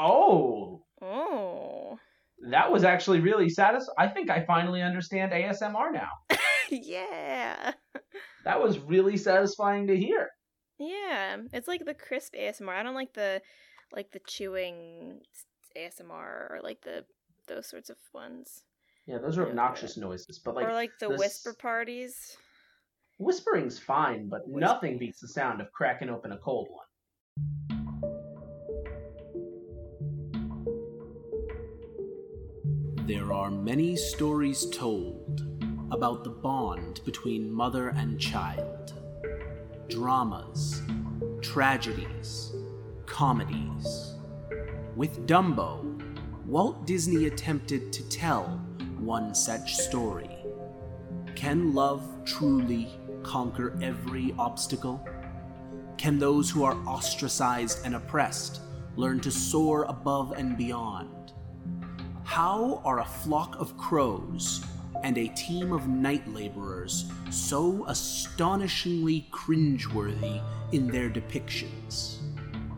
Oh, Oh. that was actually really satisfying. I think I finally understand ASMR now. yeah. That was really satisfying to hear. Yeah. It's like the crisp ASMR. I don't like the like the chewing ASMR or like the those sorts of ones. Yeah, those are Yeah. obnoxious noises, but like or like the this- whisper parties. whispering's fine, but nothing beats the sound of cracking open a cold one. There are many stories told about the bond between mother and child. Dramas, tragedies, comedies. With Dumbo, Walt Disney attempted to tell one such story. Can love truly conquer every obstacle? Can those who are ostracized and oppressed learn to soar above and beyond? How are a flock of crows and a team of night laborers so astonishingly cringeworthy in their depictions?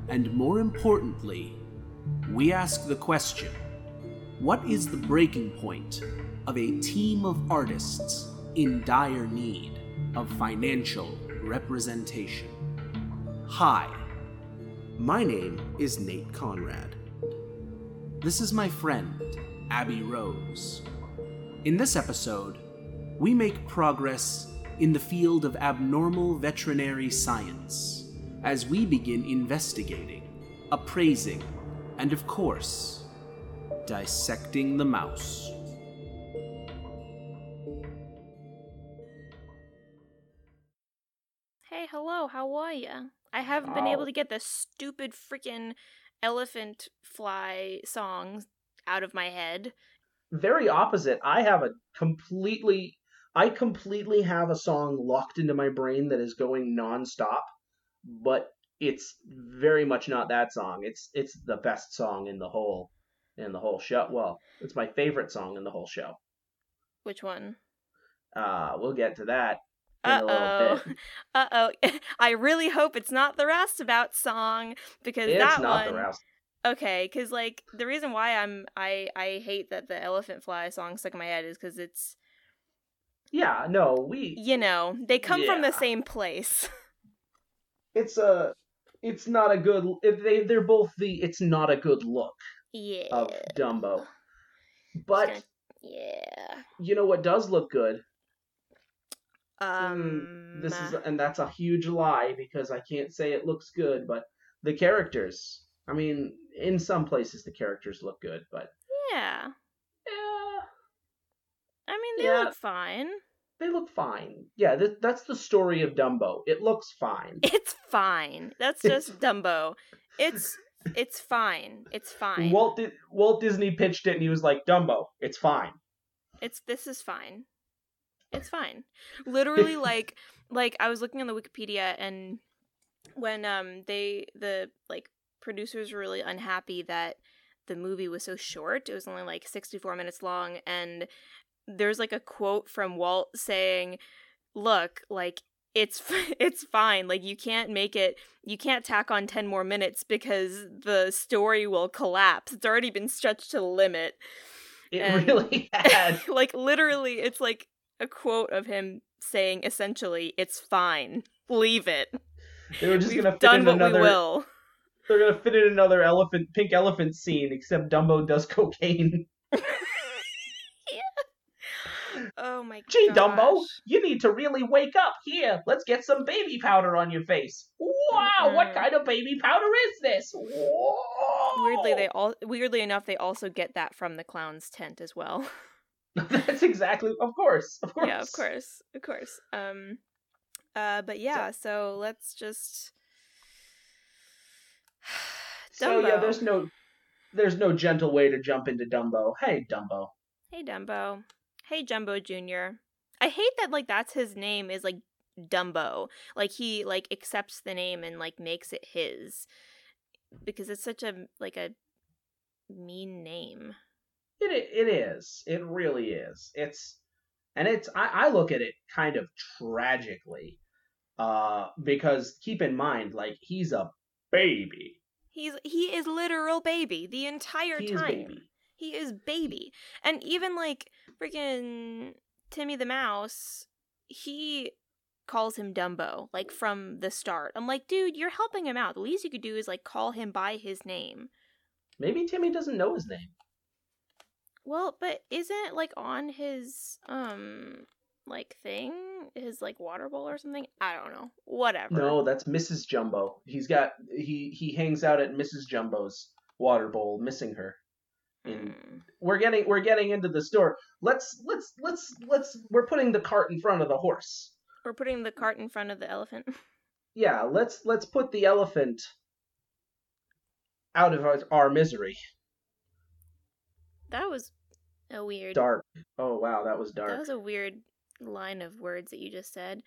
And more importantly, we ask the question what is the breaking point of a team of artists in dire need of financial representation? Hi, my name is Nate Conrad. This is my friend, Abby Rose. In this episode, we make progress in the field of abnormal veterinary science as we begin investigating, appraising, and of course, dissecting the mouse. Hey, hello, how are ya? I haven't been able to get the stupid freaking elephant fly songs out of my head. Very opposite. I have a completely I completely have a song locked into my brain that is going nonstop, but it's very much not that song. It's it's the best song in the whole in the whole show. Well, it's my favorite song in the whole show. Which one? Uh, we'll get to that in Uh a little oh. bit. Uh oh. I really hope it's not the Roustabout song because It's that not one. Okay, because like the reason why I'm I I hate that the Elephant Fly song stuck in my head is because it's Yeah, no, we you know they come from the same place. it's a it's not a good if they they're both the it's not a good look yeah. of Dumbo. But gonna- yeah. you know what does look good? Um. This is and that's a huge lie because I can't say it looks good, but the characters. I mean, in some places the characters look good, but yeah. yeah, I mean, they Yeah. look fine. they look fine. Yeah, th- that's the story of Dumbo. It looks fine. It's fine. That's just Dumbo. It's it's fine. It's fine. Walt Di- Walt Disney pitched it and he was like, "Dumbo, it's fine." It's this is fine. It's fine. Literally like like I was looking on the Wikipedia and when um they the like producers were really unhappy that the movie was so short. It was only like 64 minutes long and there's like a quote from Walt saying, "Look, like it's it's fine. Like you can't make it you can't tack on 10 more minutes because the story will collapse. It's already been stretched to the limit." It And- really had. like literally it's like a quote of him saying essentially it's fine leave it They were just we've gonna done what another. we will They're gonna fit in another elephant, pink elephant scene, except Dumbo does cocaine. oh my god. Gee, gosh. Dumbo, you need to really wake up. Here, let's get some baby powder on your face. Wow, what Mhm. kind of baby powder is this? Whoa. weirdly they all weirdly enough they also get that from the clown's tent as well That's exactly, of course, of course. yeah of course of course um uh but yeah so let's just So yeah, there's no, there's no gentle way to jump into Dumbo. Hey, Dumbo. hey dumbo hey jumbo junior i hate that like that's his name is like dumbo like he like accepts the name and like makes it his because it's such a like a mean name It it is. It really is. It's and it's I, I look at it kind of tragically. Uh because keep in mind, like he's a baby. He's he is literal baby the entire He time. is baby. He is baby. And even like freaking Timmy the Mouse, he calls him Dumbo, like from the start. I'm like, dude, you're helping him out. The least you could do is like call him by his name. Maybe Timmy doesn't know his name. Well, but isn't it like on his um like thing? His like water bowl or something? I don't know. Whatever. No, that's Mrs. Jumbo. He's got he he hangs out at Mrs. Jumbo's water bowl, missing her. Mm. we're getting we're getting into the store. Let's let's let's let's we're putting the cart in front of the horse. We're putting the cart in front of the elephant. Yeah, let's let's put the elephant out of our, our misery. That was a weird Dark. Oh wow, that was dark. That was a weird line of words that you just said.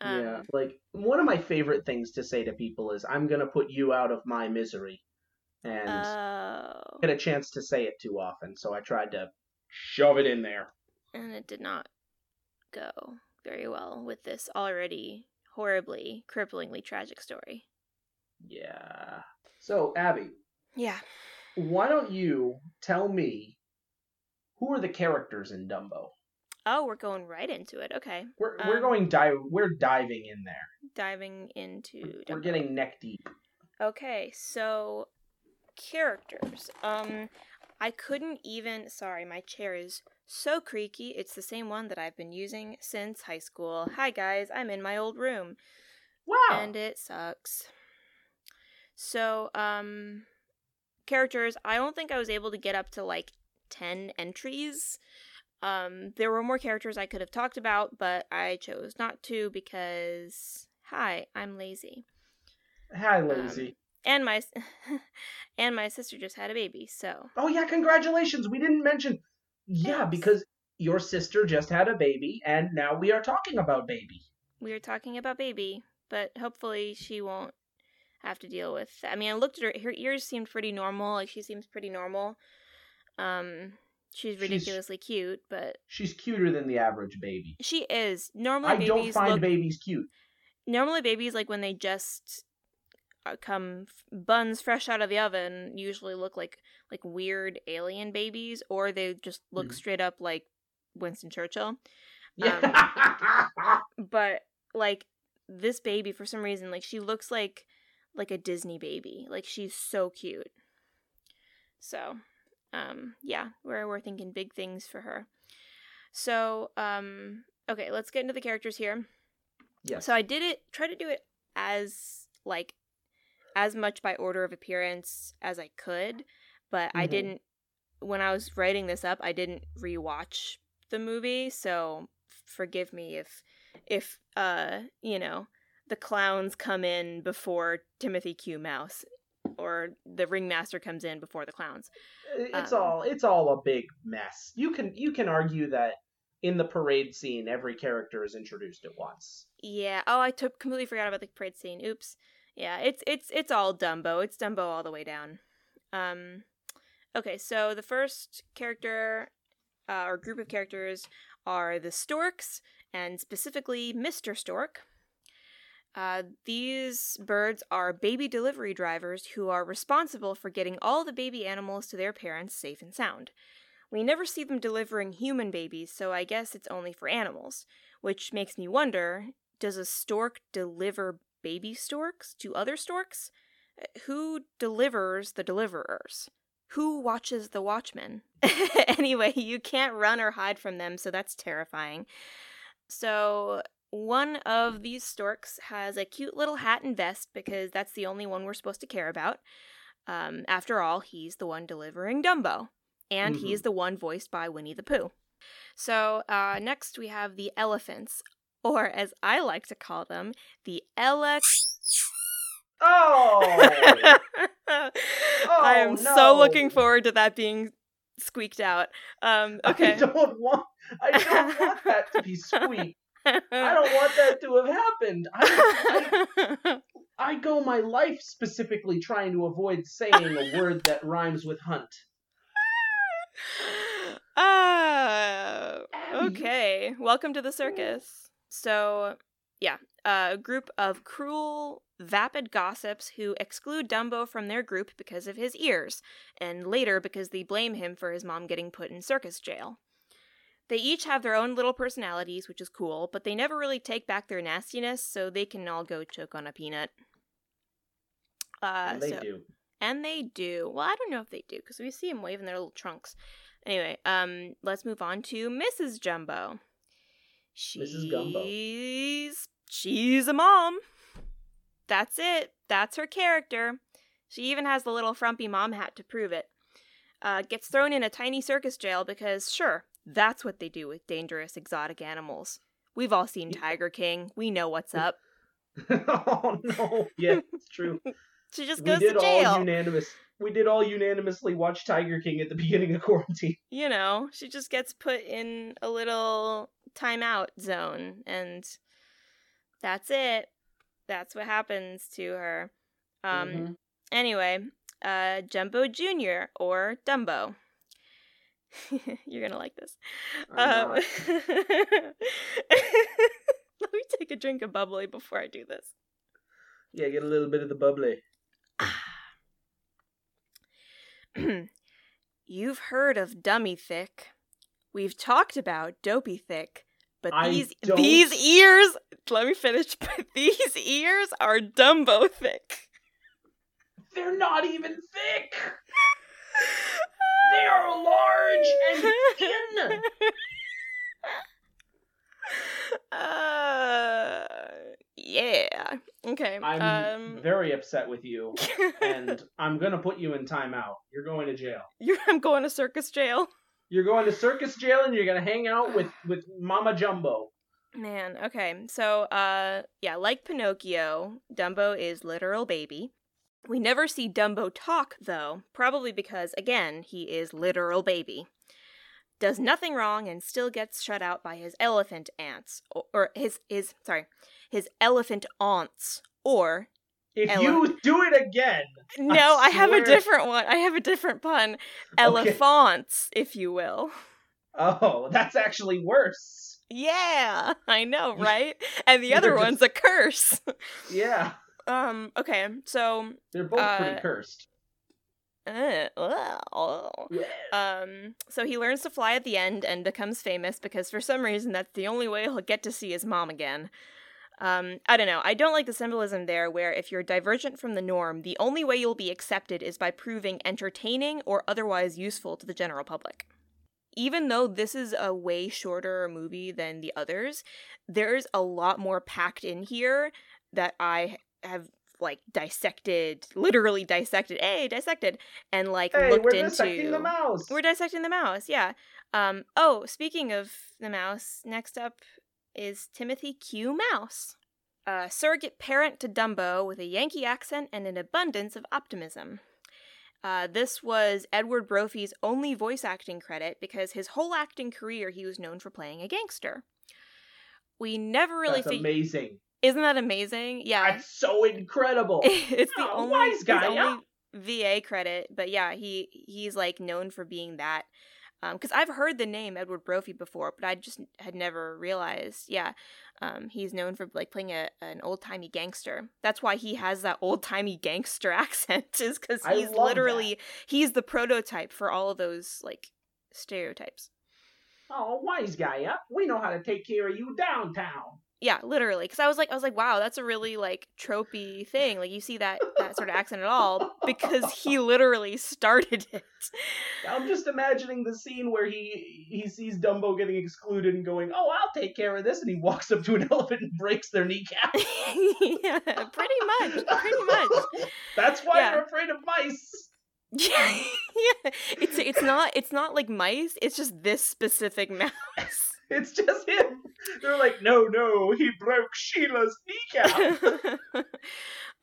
Um, yeah, like one of my favorite things to say to people is I'm going to put you out of my misery. And Oh. get a chance to say it too often, so I tried to shove it in there. and it did not go very well with this already horribly, cripplingly tragic story. Yeah. So, Abby, Yeah. why don't you tell me who are the characters in Dumbo? Oh, we're going right into it. Okay. We're we're Um, going dive we're diving in there. Diving into We're Dumbo. getting neck deep. Okay, so characters. Um I couldn't even sorry, my chair is so creaky. It's the same one that I've been using since high school. Hi guys, I'm in my old room. Wow. and it sucks. So, um, characters, I don't think I was able to get up to like 10 entries. Um, there were more characters I could have talked about, but I chose not to because, hi, I'm lazy. Hi, lazy. And my and my sister just had a baby, so oh yeah, congratulations. We didn't mention Yeah, because your sister just had a baby and now we are talking about baby. we are talking about baby, but hopefully she won't have to deal with that. I mean, I looked at her her ears seemed pretty normal, like she seems pretty normal. Um she's She's- ridiculously cute, but She's cuter than the average baby. she is. Normally I babies don't find look babies cute. normally babies like when they just uh, come buns fresh out of the oven usually look like like weird alien babies or they just look Mhm. straight up like Winston Churchill. Yeah. but like this baby for some reason like she looks like like a disney baby like she's so cute so um yeah we're, we're thinking big things for her so um okay let's get into the characters here yes. so i did it try to do it as like as much by order of appearance as i could but i Mhm. didn't when i was writing this up i didn't rewatch the movie so forgive me if if uh you know the clowns come in before timothy q mouse or the ringmaster comes in before the clowns. It's um, all it's all a big mess. You can you can argue that in the parade scene every character is introduced at once. yeah. Oh i completely forgot about the parade scene. Oops. Yeah it's it's it's all dumbo. It's dumbo all the way down. Um okay so the first character uh, or group of characters are the storks and specifically mr stork Uh, these birds are baby delivery drivers who are responsible for getting all the baby animals to their parents safe and sound. We never see them delivering human babies, so I guess it's only for animals. Which makes me wonder does a stork deliver baby storks to other storks? Uh, Who delivers the deliverers? Who watches the watchmen? anyway, you can't run or hide from them, so that's terrifying. So, one of these storks has a cute little hat and vest because that's the only one we're supposed to care about. Um, after all, he's the one delivering Dumbo, and he's the one voiced by Winnie the Pooh. So, uh, next we have the elephants, or as I like to call them, the Ella. Oh, I am Oh, so looking forward to that being squeaked out. Um, okay. I don't want I don't want that to be squeak. I don't want that to have happened. I, I I go my life specifically trying to avoid saying a word that rhymes with hunt. Ah, okay. Welcome to the circus. So, yeah, a group of cruel, vapid gossips who exclude Dumbo from their group because of his ears, and later because they blame him for his mom getting put in circus jail. They each have their own little personalities, which is cool, but they never really take back their nastiness, so they can all go choke on a peanut. Uh, And they so- do. and they do. Well, I don't know if they do because we see them waving their little trunks. Anyway, um, let's move on to Mrs. Jumbo. She's Mrs. Gumbo. she's she's a mom. That's it. That's her character. She even has the little frumpy mom hat to prove it. Uh, gets thrown in a tiny circus jail because, sure, that's what they do with dangerous exotic animals. We've all seen Tiger King. We know what's up. oh no! Yeah, it's true. She just we goes did to jail. all unanimous. We did all unanimously watch Tiger King at the beginning of quarantine. you know, she just gets put in a little timeout zone and that's it. That's what happens to her. Um Mhm. anyway, uh Jumbo Jr. or Dumbo. You're to like this. Um. Let me take a drink of bubbly before I do this. Yeah, get a little bit of the bubbly. You've heard of Dummy Thick. We've talked about Dopey Thick, but I these don't- these ears. Let me finish. But these ears are Dumbo thick. They're not even thick. They are large and thin. Uh, yeah. Okay. I'm um, very upset with you, and I'm gonna put you in timeout. You're going to jail. You're, I'm going to circus jail. You're going to circus jail, and you're gonna hang out with with Mama Jumbo. Man, okay. So, uh, yeah, like Pinocchio, Dumbo is literal baby. We never see Dumbo talk, though, probably because, again, he is literal baby. Does nothing wrong and still gets shut out by his elephant aunts, or, or his, his, sorry, his elephant aunts, or, If Ella. you do it again, no, I, have a different one. I have a different pun. Elephants, if you will. oh, that's actually worse. Yeah, I know, right? And the other just- one's a curse. Yeah, Um, okay, so they're both Uh, pretty cursed. Uh. Um, so he learns to fly at the end and becomes famous because for some reason that's the only way he'll get to see his mom again. Um, I don't know. I don't like the symbolism there where if you're divergent from the norm, the only way you'll be accepted is by proving entertaining or otherwise useful to the general public. Even though this is a way shorter movie than the others, there's a lot more packed in here that I have like dissected, literally dissected, hey, dissected, and like Hey, looked we're into. dissecting the mouse. We're dissecting the mouse, yeah. Um, oh, speaking of the mouse, next up is Timothy Q. Mouse. A surrogate parent to Dumbo with a Yankee accent and an abundance of optimism. Uh, this was Edward Brophy's only voice acting credit because his whole acting career he was known for playing a gangster. We never really That's fig- amazing. Isn't that amazing? Yeah. That's so incredible. it's the Oh, only, wise guy, yeah. only VA credit, but yeah, he he's like known for being that. Because I've heard the name Edward Brophy before, but I just had never realized. Yeah, um, he's known for like playing a an old timey gangster. That's why he has that old timey gangster accent, is because he's literally he's the prototype for all of those like stereotypes. Oh, wise guy, yeah. We know how to take care of you downtown. Yeah, literally. Because I was like, I was like, wow, that's a really like tropey thing. Like you see that that sort of accent at all because he literally started it. I'm just imagining the scene where he he sees Dumbo getting excluded and going, "Oh, I'll take care of this," and he walks up to an elephant and breaks their kneecap. yeah, pretty much, pretty much. That's why Yeah. you're afraid of mice. Yeah, yeah. It's it's not it's not like mice. It's just this specific mouse. It's just him. They're like, "No, no, he broke Sheila's kneecap."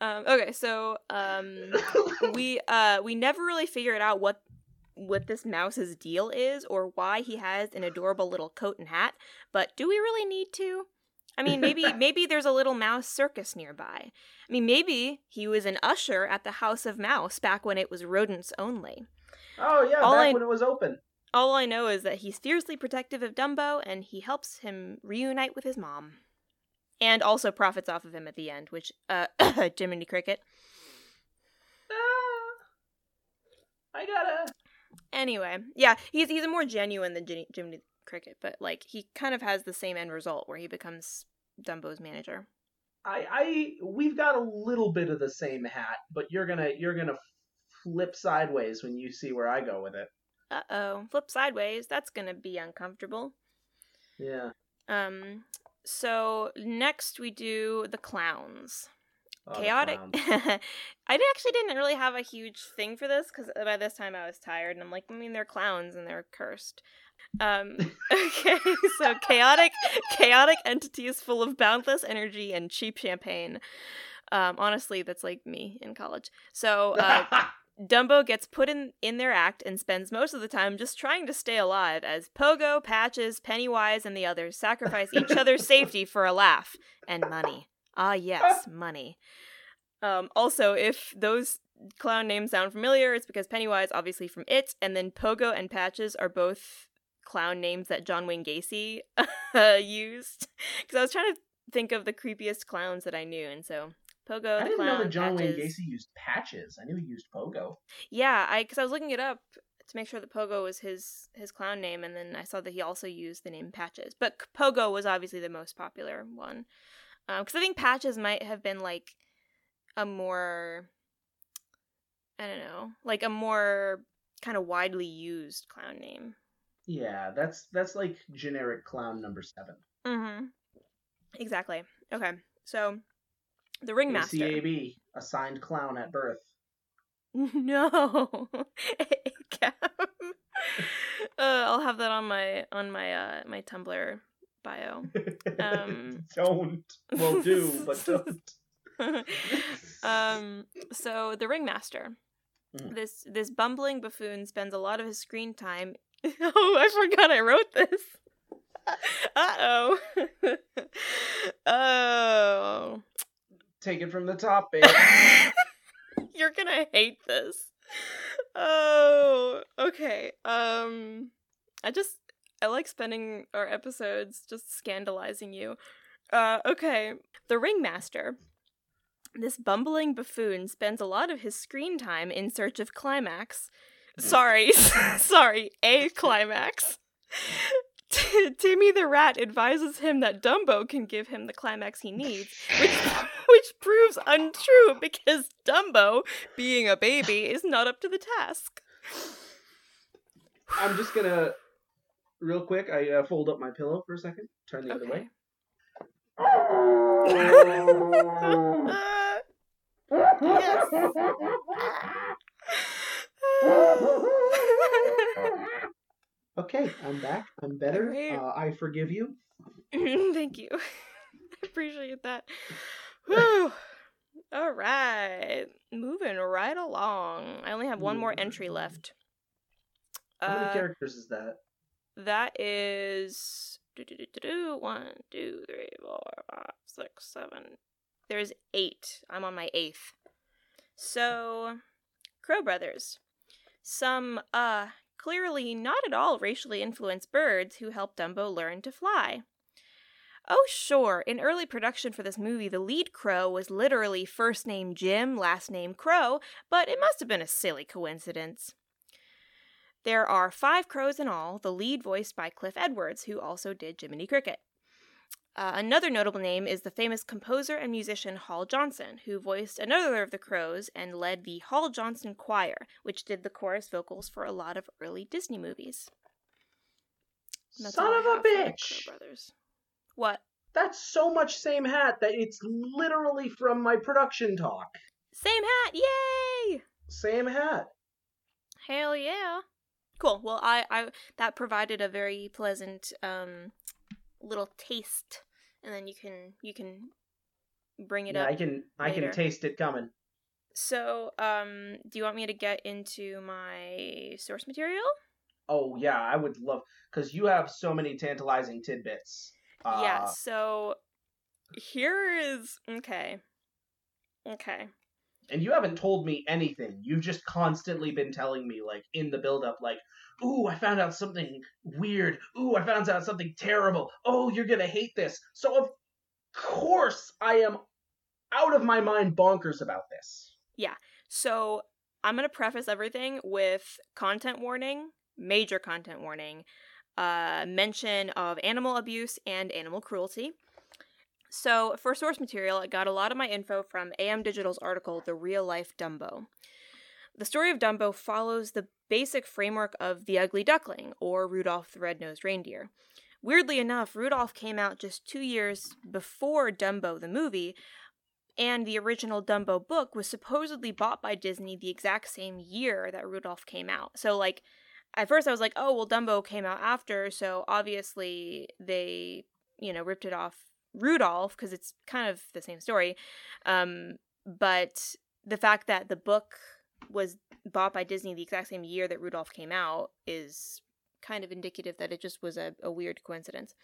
um, okay, so um, we uh we never really figured out what what this mouse's deal is or why he has an adorable little coat and hat but do we really need to i mean maybe maybe there's a little mouse circus nearby i mean maybe he was an usher at the house of mouse back when it was rodents only oh yeah, All back I- when it was open. All i know is that he's fiercely protective of dumbo and he helps him reunite with his mom and also profits off of him at the end, which uh, Jiminy Cricket. Ah, I gotta. Anyway, yeah, he's he's a more genuine than Jiminy, Jiminy Cricket, but like he kind of has the same end result where he becomes Dumbo's manager. I, I, we've got a little bit of the same hat, but you're gonna, you're gonna flip sideways when you see where I go with it. Uh oh, flip sideways. That's gonna be uncomfortable. Yeah. Um. So next we do the clowns. Oh, the Chaotic. clowns. I actually didn't really have a huge thing for this because by this time I was tired and I'm like, I mean, they're clowns and they're cursed. Um. Okay. So chaotic, chaotic entities full of boundless energy and cheap champagne. Um. Honestly, that's like me in college. So. Uh, Dumbo gets put in, in their act and spends most of the time just trying to stay alive as Pogo, Patches, Pennywise, and the others sacrifice each other's safety for a laugh and money. Ah, yes, money. Um, also, if those clown names sound familiar, it's because Pennywise, obviously from It, and then Pogo and Patches are both clown names that John Wayne Gacy uh, used. Because I was trying to think of the creepiest clowns that I knew, and so Pogo, I didn't clown, know that John Wayne Gacy used patches. I knew he used pogo. Yeah, I because I was looking it up to make sure that Pogo was his his clown name, and then I saw that he also used the name Patches. But Pogo was obviously the most popular one, because I think Patches might have been like a more I don't know, like a more kind of widely used clown name. Yeah, that's that's like generic clown number seven. Mm-hmm. Exactly. Okay, so the ringmaster. ACAB, assigned clown at birth. No, uh, I'll have that on my on my uh my Tumblr bio. Um. don't. Well, do, but don't. um. So the ringmaster, Mm. this this bumbling buffoon spends a lot of his screen time. oh, I forgot I wrote this. Uh oh. oh. Take it from the top, babe. You're gonna hate this. Oh, okay. Um, I just I like spending our episodes just scandalizing you. Uh, okay. The ringmaster. This bumbling buffoon spends a lot of his screen time in search of climax. Sorry, sorry, a climax. T- Timmy the rat advises him that Dumbo can give him the climax he needs, which which proves untrue because Dumbo, being a baby, is not up to the task. I'm just gonna, real quick, I uh, fold up my pillow for a second, turn the other way. yes. Okay, I'm back. I'm better. Alright. Uh, I forgive you. Thank you. I appreciate that. Whew. All right. Moving right along. I only have one more entry left. How many Uh, characters is that? that is one, two, three, four, five, six, seven. There's eight. I'm on my eighth. So, Crow Brothers. Some, uh, clearly not at all racially influenced birds who helped Dumbo learn to fly. Oh, sure, in early production for this movie, the lead crow was literally first name Jim, last name Crow, but it must have been a silly coincidence. There are five crows in all, the lead voiced by Cliff Edwards, who also did Jiminy Cricket. Uh, another notable name is the famous composer and musician Hall Johnson, who voiced another of the crows and led the Hall Johnson Choir, which did the chorus vocals for a lot of early Disney movies. Son of a have for the bitch! Brothers. What? That's so much same hat that it's literally from my production talk. Same hat! Yay! Same hat. Hell yeah. Cool. Well, I, I that provided a very pleasant um little taste, and then you can you can bring it Yeah, up. I can I later. can taste it coming. So, um, do you want me to get into my source material? Oh yeah, I would love because you have so many tantalizing tidbits. Uh, yeah. So here is okay. Okay. And you haven't told me anything. You've just constantly been telling me, like in the build-up, like, "Ooh, I found out something weird. Ooh, I found out something terrible. Oh, you're gonna hate this." So of course I am out of my mind bonkers about this. Yeah. So I'm gonna preface everything with content warning, major content warning, uh, mention of animal abuse and animal cruelty. So for source material, I got a lot of my info from AM Digital's article, "The Real Life Dumbo." The story of Dumbo follows the basic framework of The Ugly Duckling or Rudolph the Red-Nosed Reindeer. Weirdly enough, Rudolph came out just two years before Dumbo the movie, and the original Dumbo book was supposedly bought by Disney the exact same year that Rudolph came out. So, like, at first I was like, oh, well, Dumbo came out after, so obviously they, you know, ripped it off Rudolph because it's kind of the same story. Um, but the fact that the book was bought by Disney the exact same year that Rudolph came out is kind of indicative that it just was a, a weird coincidence.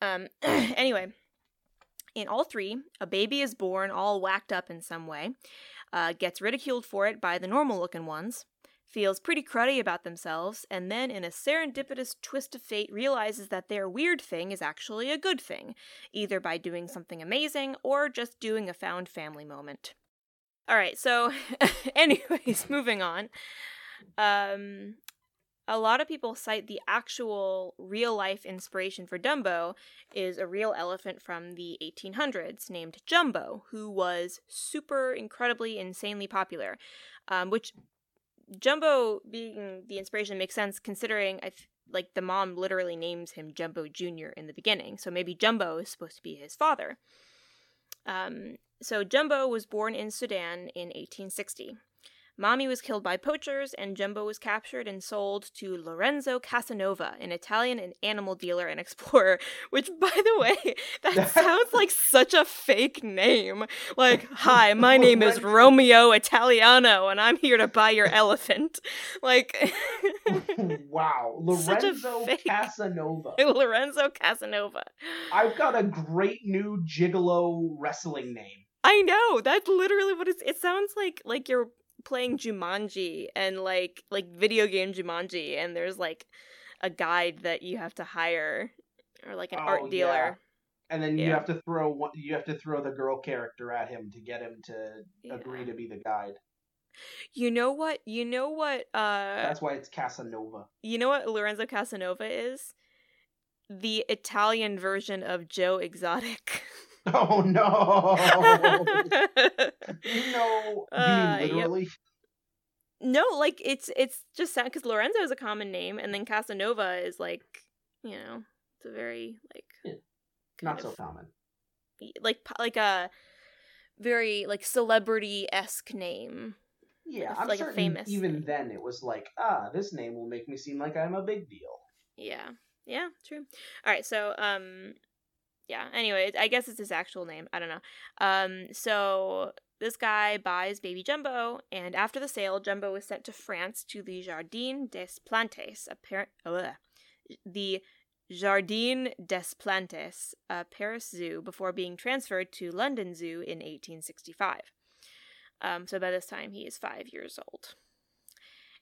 Um, anyway, in all three, a baby is born all whacked up in some way, uh, gets ridiculed for it by the normal looking ones, feels pretty cruddy about themselves, and then, in a serendipitous twist of fate, realizes that their weird thing is actually a good thing, either by doing something amazing or just doing a found family moment. All right, so, anyways, moving on. Um, a lot of people cite the actual real life inspiration for Dumbo is a real elephant from the 1800s named Jumbo, who was super incredibly insanely popular. Um, which Jumbo being the inspiration makes sense considering I like the mom literally names him Jumbo Jr. in the beginning. So maybe Jumbo is supposed to be his father. Um, so Jumbo was born in Sudan in 1860. Mommy was killed by poachers, and Jumbo was captured and sold to Lorenzo Casanova, an Italian and animal dealer and explorer. Which, by the way, that sounds like such a fake name. Like, hi, my name is Romeo Italiano, and I'm here to buy your elephant. Like, wow, Lorenzo Casanova. Lorenzo Casanova. I've got a great new gigolo wrestling name. I know that's literally what it's. It sounds like like you're playing Jumanji and like like video game Jumanji, and there's like a guide that you have to hire or like an Oh, art yeah. dealer. And then you have to throw one, you have to throw the girl character at him to get him to agree to be the guide. You know what? You know what? Uh, That's why it's Casanova. you know what Lorenzo Casanova is? The Italian version of Joe Exotic. Oh no! no, Uh, you yep. mean literally? no, like it's it's just sad because Lorenzo is a common name, and then Casanova is like you know it's a very like Yeah, Not so of- common. like like a very like celebrity esque name. Yeah, I'm like a certain famous even name. then it was like, ah, this name will make me seem like I'm a big deal. Yeah, yeah, true. All right, so um, yeah. Anyway, I guess it's his actual name. I don't know. Um, so this guy buys baby Jumbo, and after the sale, Jumbo is sent to France to the Jardin des Plantes, the Jardin des Plantes, a Paris zoo, before being transferred to London Zoo in 1865. Um, so by this time, he is five years old.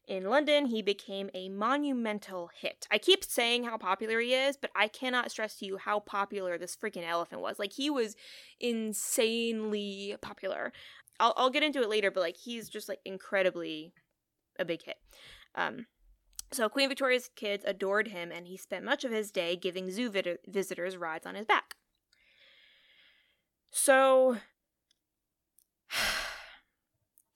In London, he became a monumental hit. I keep saying how popular he is, but I cannot stress to you how popular this freaking elephant was. Like, he was insanely popular. I'll, I'll get into it later, but like, he's just like incredibly a big hit. Um, so Queen Victoria's kids adored him, and he spent much of his day giving zoo vid- visitors rides on his back. So,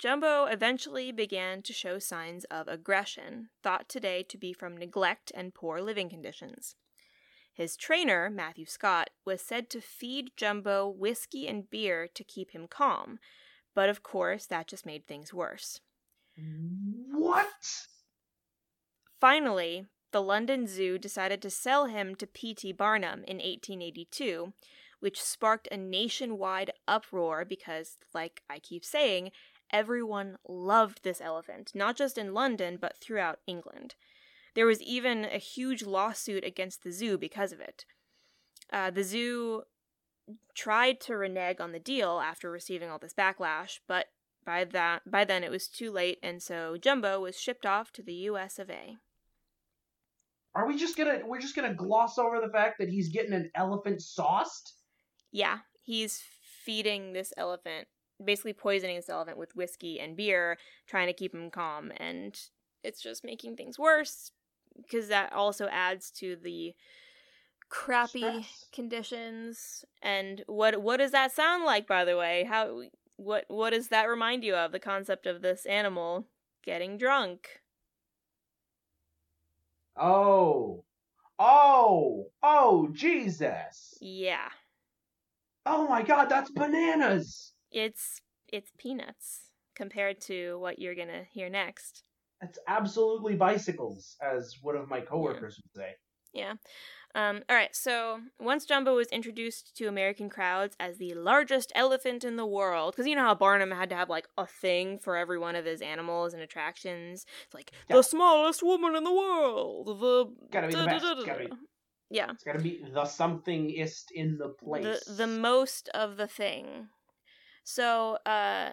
Jumbo eventually began to show signs of aggression, thought today to be from neglect and poor living conditions. His trainer, Matthew Scott, was said to feed Jumbo whiskey and beer to keep him calm, but of course that just made things worse. What? Finally, the London Zoo decided to sell him to P.T. Barnum in 1882, which sparked a nationwide uproar because, like I keep saying, everyone loved this elephant, not just in London, but throughout England. There was even a huge lawsuit against the zoo because of it. Uh, the zoo tried to renege on the deal after receiving all this backlash, but by that by then it was too late, and so Jumbo was shipped off to the U.S. of A. Are we just gonna we're just gonna gloss over the fact that he's getting an elephant sauced? Yeah, he's feeding this elephant, basically poisoning elephant with whiskey and beer, trying to keep him calm, and it's just making things worse because that also adds to the crappy Stress. conditions. And what what does that sound like, by the way? How what what does that remind you of? The concept of this animal getting drunk. Oh. Oh. Oh, Jesus. Yeah, Oh my god, that's bananas. It's it's peanuts compared to what you're gonna hear next. It's absolutely bicycles, as one of my coworkers would say. Yeah. Um, all right. So once Jumbo was introduced to American crowds as the largest elephant in the world, because you know how Barnum had to have like a thing for every one of his animals and attractions. It's like Yeah. the smallest woman in the world. The Gotta be the best. Gotta be, yeah. it's gotta be the somethingist in the place. The the most of the thing. So uh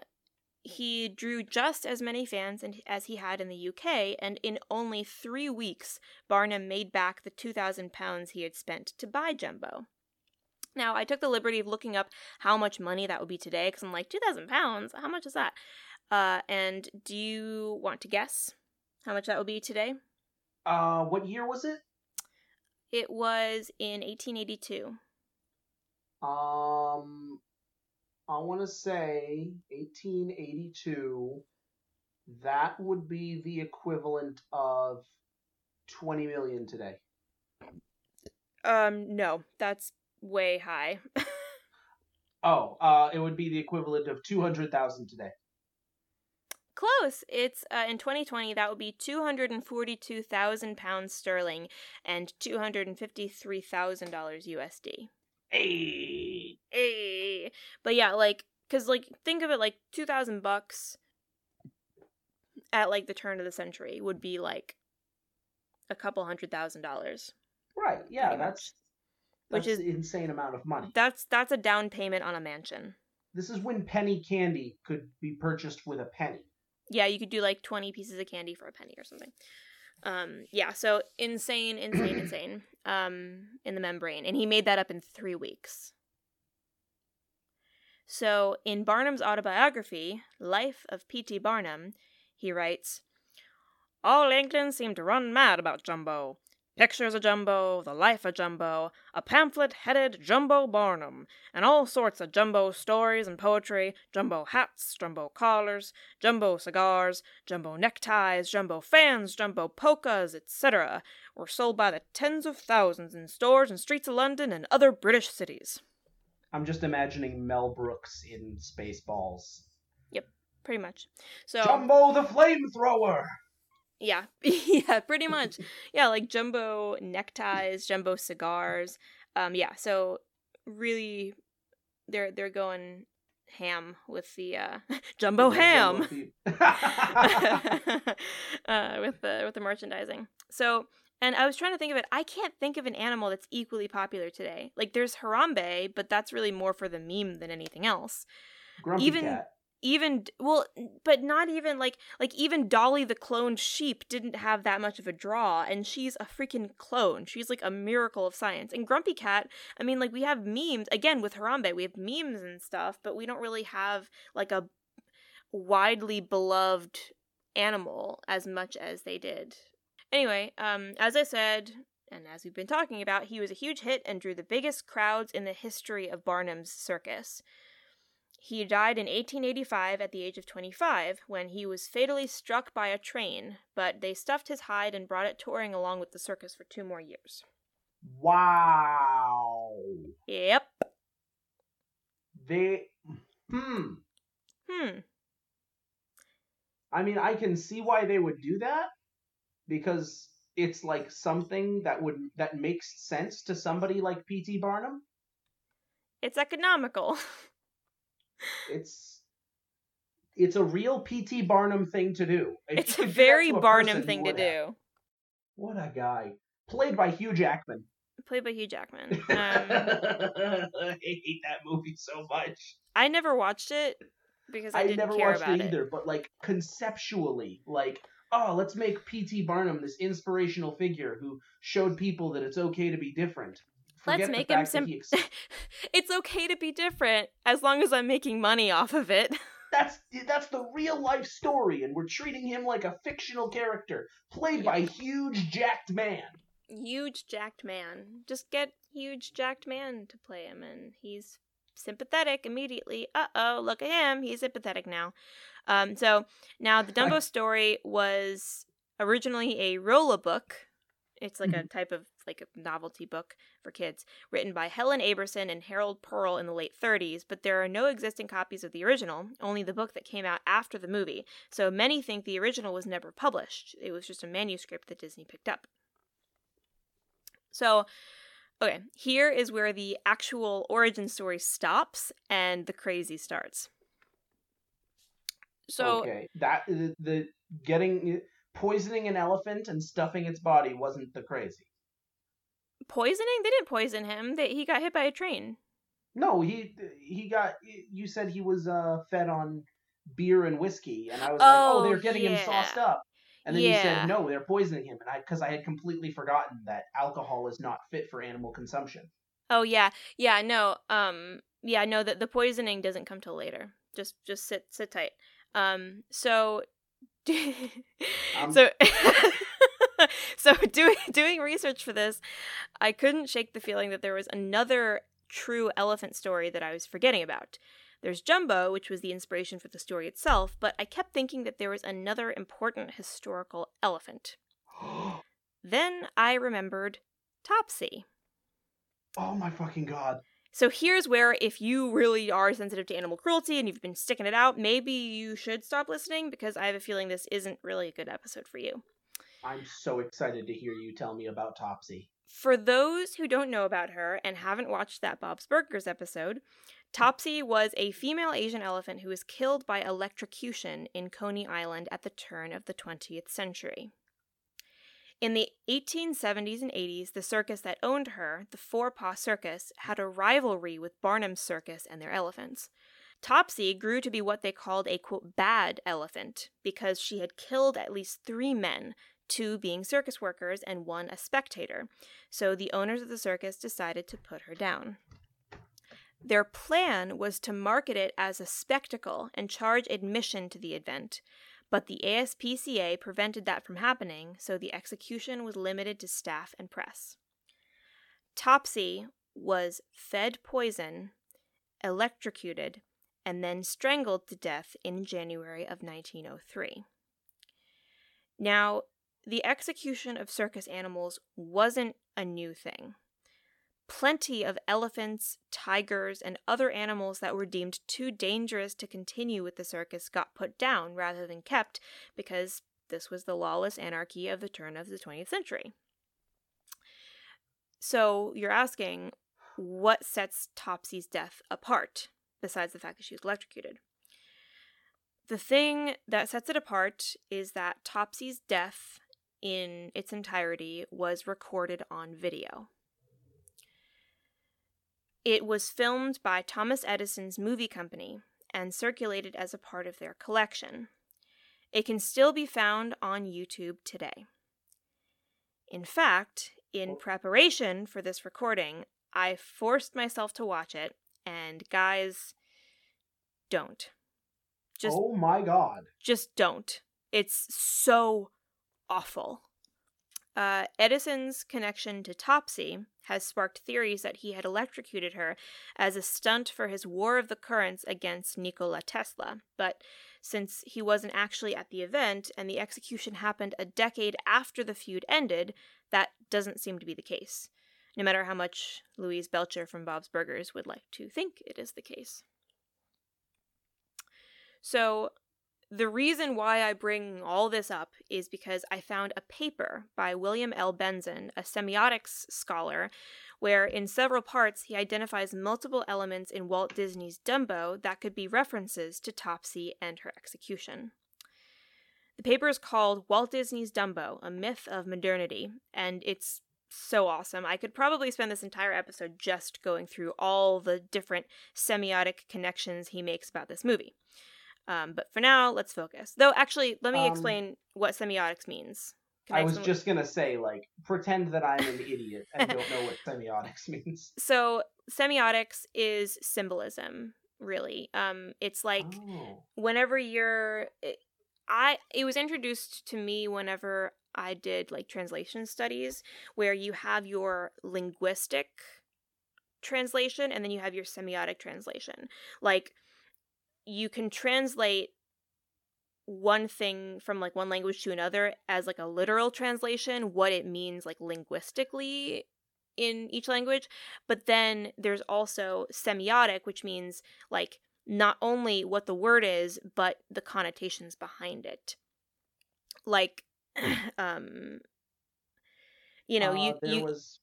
he drew just as many fans as he had in the UK, and in only three weeks, Barnum made back the 2,000 pounds he had spent to buy Jumbo. Now, I took the liberty of looking up how much money that would be today, because I'm like, 2,000 pounds? How much is that? Uh, and do you want to guess how much that would be today? uh, what year was it? It was in 1882. Um, I want to say 1882. That would be the equivalent of 20 million today. Um, no, that's way high. Oh, uh, it would be the equivalent of 200,000 today. Close. It's uh, in 2020 that would be 242,000 pounds sterling and 253,000 dollars USD. Hey. Hey. But yeah, like cuz like think of it like 2,000 bucks at like the turn of the century would be like a couple hundred thousand dollars. Right. Yeah, much. that's Which is- an insane amount of money. That's that's a down payment on a mansion. This is when penny candy could be purchased with a penny. Yeah, you could do like 20 pieces of candy for a penny or something. Um, yeah, so insane, insane, insane. Um, in the membrane. And he made that up in three weeks. So in Barnum's autobiography, Life of P.T. Barnum, he writes All England seemed to run mad about Jumbo. Pictures of Jumbo, the life of Jumbo, a pamphlet headed Jumbo Barnum, and all sorts of Jumbo stories and poetry, Jumbo hats, Jumbo collars, Jumbo cigars, Jumbo neckties, Jumbo fans, Jumbo polkas, etc., were sold by the tens of thousands in stores and streets of London and other British cities. I'm just imagining Mel Brooks in Spaceballs. Yep, pretty much. So Jumbo the flamethrower. Yeah, yeah, pretty much. Yeah, like jumbo neckties, jumbo cigars. Um, yeah, so really, they're they're going ham with the uh, jumbo ham uh, with the with the merchandising. So, and I was trying to think of it. I can't think of an animal that's equally popular today. Like there's Harambe, but that's really more for the meme than anything else. Grumpy even- cat. even well but not even like like even dolly the cloned sheep didn't have that much of a draw and she's a freaking clone she's like a miracle of science and grumpy cat i mean like we have memes again with harambe we have memes and stuff but we don't really have like a widely beloved animal as much as they did anyway um as i said and as we've been talking about he was a huge hit and drew the biggest crowds in the history of barnum's circus he died in 1885 at the age of 25 when he was fatally struck by a train, but they stuffed his hide and brought it touring along with the circus for two more years. Wow. Yep. They. Hmm. Hmm. I mean, I can see why they would do that because it's like something that would that makes sense to somebody like P.T. Barnum. It's economical. It's it's a real P.T. Barnum thing to do. If it's a could do that very a Barnum thing to do. What a guy. Played by Hugh Jackman. Played by Hugh Jackman. Um, I hate that movie so much. I never watched it because I, I, never watched it either, but like conceptually, like, oh, let's make P.T. Barnum this inspirational figure who showed people that it's okay to be different. Let's Forget the make him sim- ex- it's okay to be different as long as I'm making money off of it. that's that's the real life story, and we're treating him like a fictional character played by huge jacked man. huge jacked man. Just get huge jacked man to play him, and he's sympathetic immediately. Uh oh, look at him. He's sympathetic now. Um, so now the Dumbo story was originally a Roll-a-Book. It's like a type of like a novelty book for kids, written by Helen Aberson and Harold Pearl in the late 30s. But there are no existing copies of the original, only the book that came out after the movie. So many think the original was never published. It was just a manuscript that Disney picked up. So, okay, here is where the actual origin story stops and the crazy starts. So, okay, that the, the getting poisoning an elephant and stuffing its body wasn't the crazy. poisoning? They didn't poison him. They, he got hit by a train. No, he he got. You said he was uh, fed on beer and whiskey, and I was like, oh, Oh, they're getting him sauced up. And then you said no, they're poisoning him, and I because I had completely forgotten that alcohol is not fit for animal consumption. Oh yeah, yeah. No, um, yeah, no. that the poisoning doesn't come till later. Just just sit sit tight. Um, so, Um, so, so doing doing research for this, I couldn't shake the feeling that there was another true elephant story that I was forgetting about. There's Jumbo, which was the inspiration for the story itself, but I kept thinking that there was another important historical elephant. Then I remembered Topsy. oh my fucking god! So here's where, if you really are sensitive to animal cruelty and you've been sticking it out, maybe you should stop listening because I have a feeling this isn't really a good episode for you. I'm so excited to hear you tell me about Topsy. For those who don't know about her and haven't watched that Bob's Burgers episode, Topsy was a female Asian elephant who was killed by electrocution in Coney Island at the turn of the 20th century. In the 1870s and 80s, the circus that owned her, the Forepaugh Circus, had a rivalry with Barnum's Circus and their elephants. Topsy grew to be what they called a quote bad elephant because she had killed at least three men, two being circus workers and one a spectator. So the owners of the circus decided to put her down. Their plan was to market it as a spectacle and charge admission to the event, but the ASPCA prevented that from happening, so the execution was limited to staff and press. Topsy was fed poison, electrocuted, and then strangled to death in January of 1903. Now, the execution of circus animals wasn't a new thing. Plenty of elephants, tigers, and other animals that were deemed too dangerous to continue with the circus got put down rather than kept because this was the lawless anarchy of the turn of the 20th century. So you're asking, what sets Topsy's death apart, besides the fact that she was electrocuted? The thing that sets it apart is that Topsy's death in its entirety was recorded on video. It was filmed by Thomas Edison's movie company and circulated as a part of their collection. It can still be found on YouTube today. In fact, in preparation for this recording, I forced myself to watch it, and guys, don't. Just oh my god! just don't. It's so awful. Uh, Edison's connection to Topsy has sparked theories that he had electrocuted her as a stunt for his War of the Currents against Nikola Tesla. But since he wasn't actually at the event and the execution happened a decade after the feud ended, that doesn't seem to be the case, no matter how much Louise Belcher from Bob's Burgers would like to think it is the case. So, the reason why I bring all this up is because I found a paper by William L. Benson, a semiotics scholar, where in several parts he identifies multiple elements in Walt Disney's Dumbo that could be references to Topsy and her execution. The paper is called Walt Disney's Dumbo, A Myth of Modernity, and it's so awesome. I could probably spend this entire episode just going through all the different semiotic connections he makes about this movie. Um, but for now, let's focus. Though, actually, let me Um, explain what semiotics means, Can I was explain what- just gonna say, like, pretend that I'm an idiot and don't know what semiotics means. So semiotics is symbolism, really. Um, it's like oh. whenever you're it- i it was introduced to me whenever i did like translation studies where you have your linguistic translation and then you have your semiotic translation like you can translate one thing from like one language to another as like a literal translation what it means like linguistically in each language but then there's also semiotic which means like not only what the word is but the connotations behind it like um you know you Uh, there you was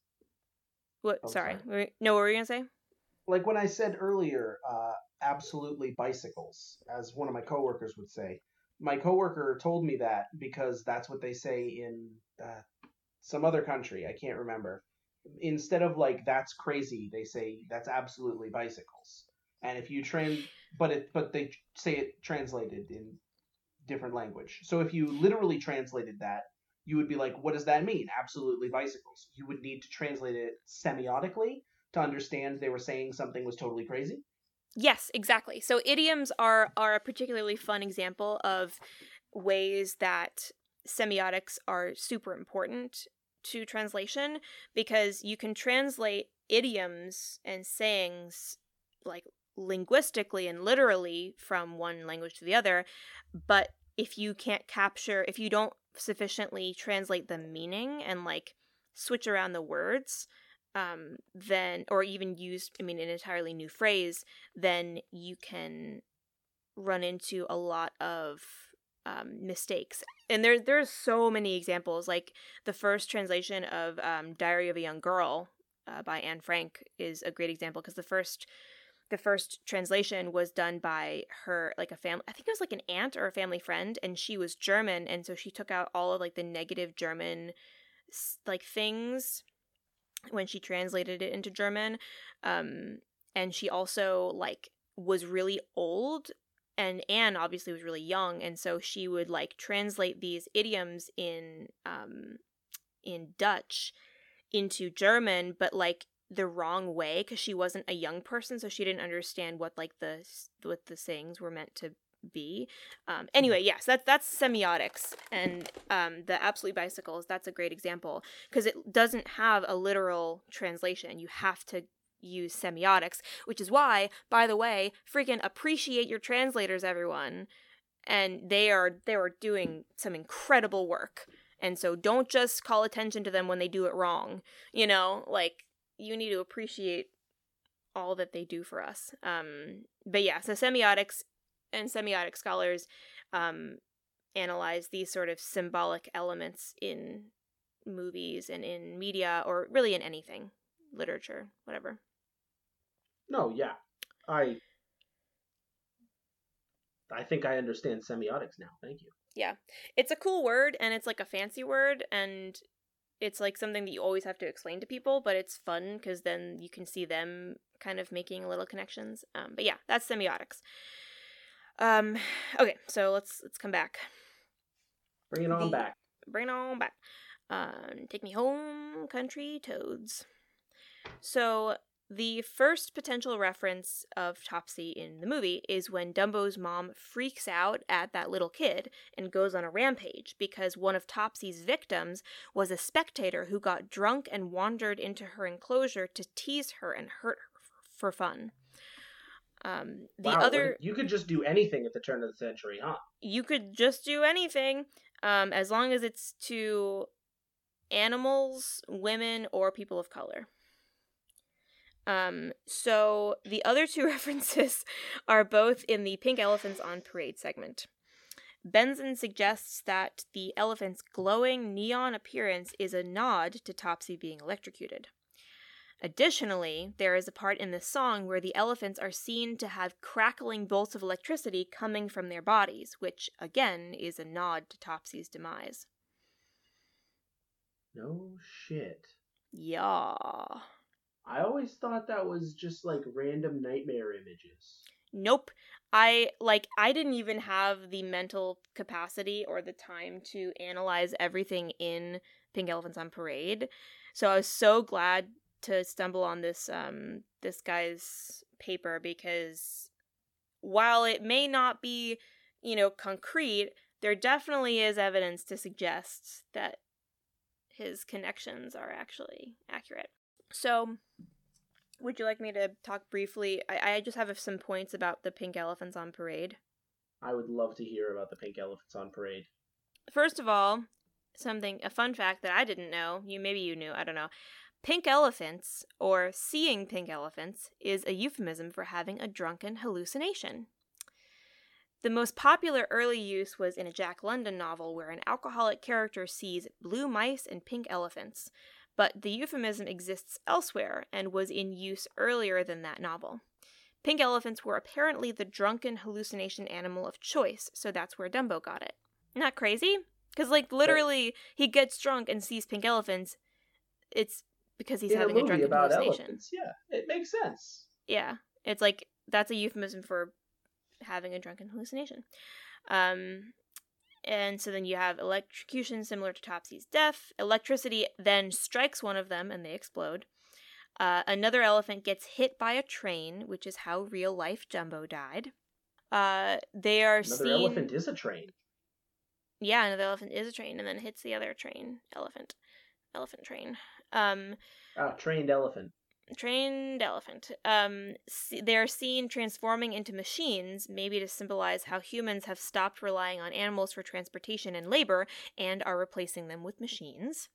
what oh, sorry, sorry. No what were you gonna say like when I said earlier, uh, absolutely bicycles, as one of my coworkers would say. My coworker told me that because that's what they say in uh, some other country. I can't remember. Instead of like that's crazy, they say that's absolutely bicycles. And if you trans, but it, but they say it translated in different language. So if you literally translated that, you would be like, what does that mean? Absolutely bicycles. You would need to translate it semiotically to understand they were saying something was totally crazy. Yes, exactly. So idioms are are a particularly fun example of ways that semiotics are super important to translation because you can translate idioms and sayings like linguistically and literally from one language to the other, but if you can't capture if you don't sufficiently translate the meaning and like switch around the words, um, then or even use I mean an entirely new phrase, then you can run into a lot of um, mistakes. And there there's so many examples. Like the first translation of um, Diary of a Young Girl uh, by Anne Frank is a great example because the first the first translation was done by her like a family i think it was like an aunt or a family friend and she was german and so she took out all of like the negative german like things when she translated it into German. Um, and she also like was really old and Anne obviously was really young and so she would like translate these idioms in um in Dutch into German but like the wrong way because she wasn't a young person so she didn't understand what like the what the sayings were meant to be. Um anyway yes that's that's semiotics and um the absolute bicycles that's a great example because it doesn't have a literal translation. You have to use semiotics which is why by the way freaking appreciate your translators everyone. And they are they are doing some incredible work. And so don't just call attention to them when they do it wrong you know? Like you need to appreciate all that they do for us. Um but yeah so semiotics and semiotic scholars um analyze these sort of symbolic elements in movies and in media or really in anything literature whatever No, yeah, I I think I understand semiotics now. Thank you. Yeah. It's a cool word and it's like a fancy word and it's like something that you always have to explain to people but it's fun because then you can see them kind of making little connections um, but yeah that's semiotics um okay so let's let's come back Bring it on The- back. bring it on back. Um, take me home, country toads. So the first potential reference of Topsy in the movie is when Dumbo's mom freaks out at that little kid and goes on a rampage because one of Topsy's victims was a spectator who got drunk and wandered into her enclosure to tease her and hurt her for fun. Um, the wow, other you could just do anything at the turn of the century, huh? you could just do anything um, as long as it's to animals, women, or people of color. Um, so the other two references are both in the Pink Elephants on Parade segment. Benson suggests that the elephant's glowing neon appearance is a nod to Topsy being electrocuted. Additionally, there is a part in the song where the elephants are seen to have crackling bolts of electricity coming from their bodies, which, again, is a nod to Topsy's demise. No shit. Yeah. I always thought that was just like random nightmare images. Nope. I like I didn't even have the mental capacity or the time to analyze everything in Pink Elephants on Parade. So I was so glad to stumble on this um this guy's paper because while it may not be, you know, concrete, there definitely is evidence to suggest that his connections are actually accurate. So, would you like me to talk briefly? I, I just have some points about the pink elephants on parade. I would love to hear about the pink elephants on parade. First of all, something a fun fact that I didn't know. You maybe you knew. I don't know. Pink elephants, or seeing pink elephants, is a euphemism for having a drunken hallucination. The most popular early use was in a Jack London novel where an alcoholic character sees blue mice and pink elephants, but the euphemism exists elsewhere and was in use earlier than that novel. Pink elephants were apparently the drunken hallucination animal of choice, so that's where Dumbo got it. Not crazy? Because, like, literally, he gets drunk and sees pink elephants. It's because he's In having a a, drunken hallucination. elephants, yeah, it makes sense. Yeah, it's like that's a euphemism for having a drunken hallucination. Um, and so then you have electrocution similar to Topsy's death. Electricity then strikes one of them and they explode. Uh, another elephant gets hit by a train, which is how real life Jumbo died. Uh, they are Another seen. elephant is a train. Yeah, another elephant is a train and then hits the other train. Elephant. Elephant train. Um, Ah, trained elephant. trained elephant. Um, se- they're seen transforming into machines, maybe to symbolize how humans have stopped relying on animals for transportation and labor and are replacing them with machines.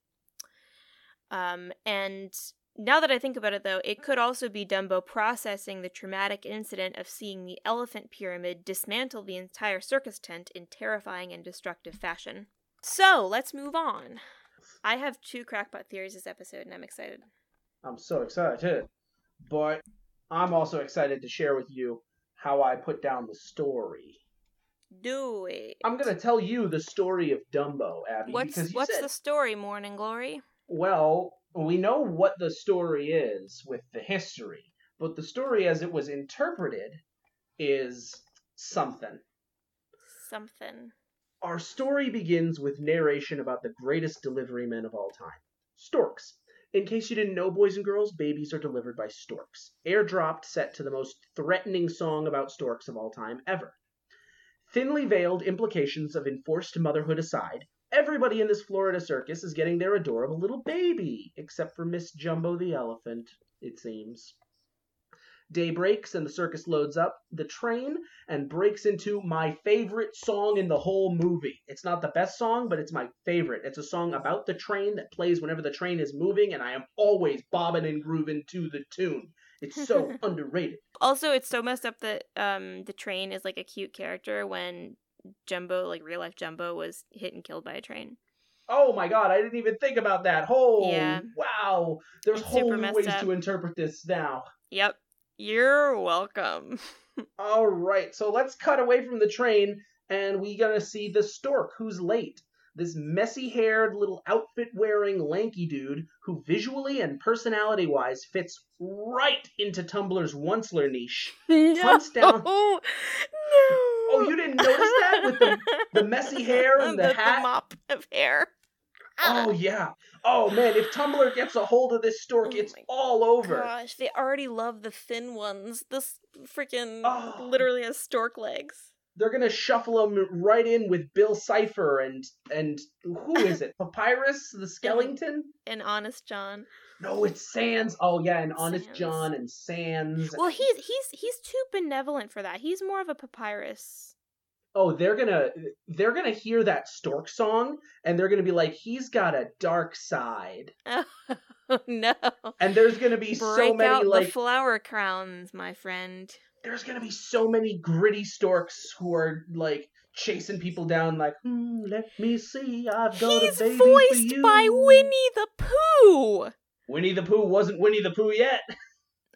Um, and now that I think about it, though, it could also be Dumbo processing the traumatic incident of seeing the elephant pyramid dismantle the entire circus tent in terrifying and destructive fashion. So let's move on. I have two crackpot theories this episode, and I'm excited. I'm so excited. But I'm also excited to share with you how I put down the story. Do it. I'm gonna tell you the story of Dumbo, Abby. What's because what's said, the story, Morning Glory? Well, we know what the story is with the history, but the story as it was interpreted is something. Something. Our story begins with narration about the greatest delivery men of all time storks. In case you didn't know, boys and girls, babies are delivered by storks. Airdropped set to the most threatening song about storks of all time ever. Thinly veiled implications of enforced motherhood aside, everybody in this Florida circus is getting their adorable little baby, except for Miss Jumbo the elephant, it seems. Day breaks and the circus loads up the train and breaks into my favorite song in the whole movie. It's not the best song, but it's my favorite. It's a song about the train that plays whenever the train is moving, and I am always bobbing and grooving to the tune. It's so underrated. Also, it's so messed up that um the train is like a cute character when Jumbo, like real life Jumbo, was hit and killed by a train. Oh my god, I didn't even think about that. Oh, Yeah. wow. There's whole new ways up. to interpret this now. Yep. You're welcome. All right, so let's cut away from the train, and we're gonna see the stork who's late. This messy-haired, little outfit-wearing, lanky dude who visually and personality-wise fits right into Tumblr's Onceler niche. no. Hunts down- No. Oh, you didn't notice that with the the messy hair and the, hat? mop of hair. Oh ah. yeah. Oh man, if Tumblr gets a hold of this stork, Oh it's all over. Gosh, they already love the thin ones. This freaking Oh. literally has stork legs. They're gonna shuffle him right in with Bill Cipher and and who is it? Papyrus the skeleton? And Honest John. No, it's Sans. Oh yeah, and Honest Sans. John and Sans. Well, he's he's he's too benevolent for that. He's more of a papyrus. Oh, they're gonna they're gonna hear that stork song and they're gonna be like, he's got a dark side. Oh no! And there's gonna be Break so many out like the flower crowns, my friend. there's gonna be so many gritty storks who are like chasing people down like, hmm, let me see, I've got He's a baby for voiced you. by Winnie the Pooh. Winnie the Pooh wasn't Winnie the Pooh yet.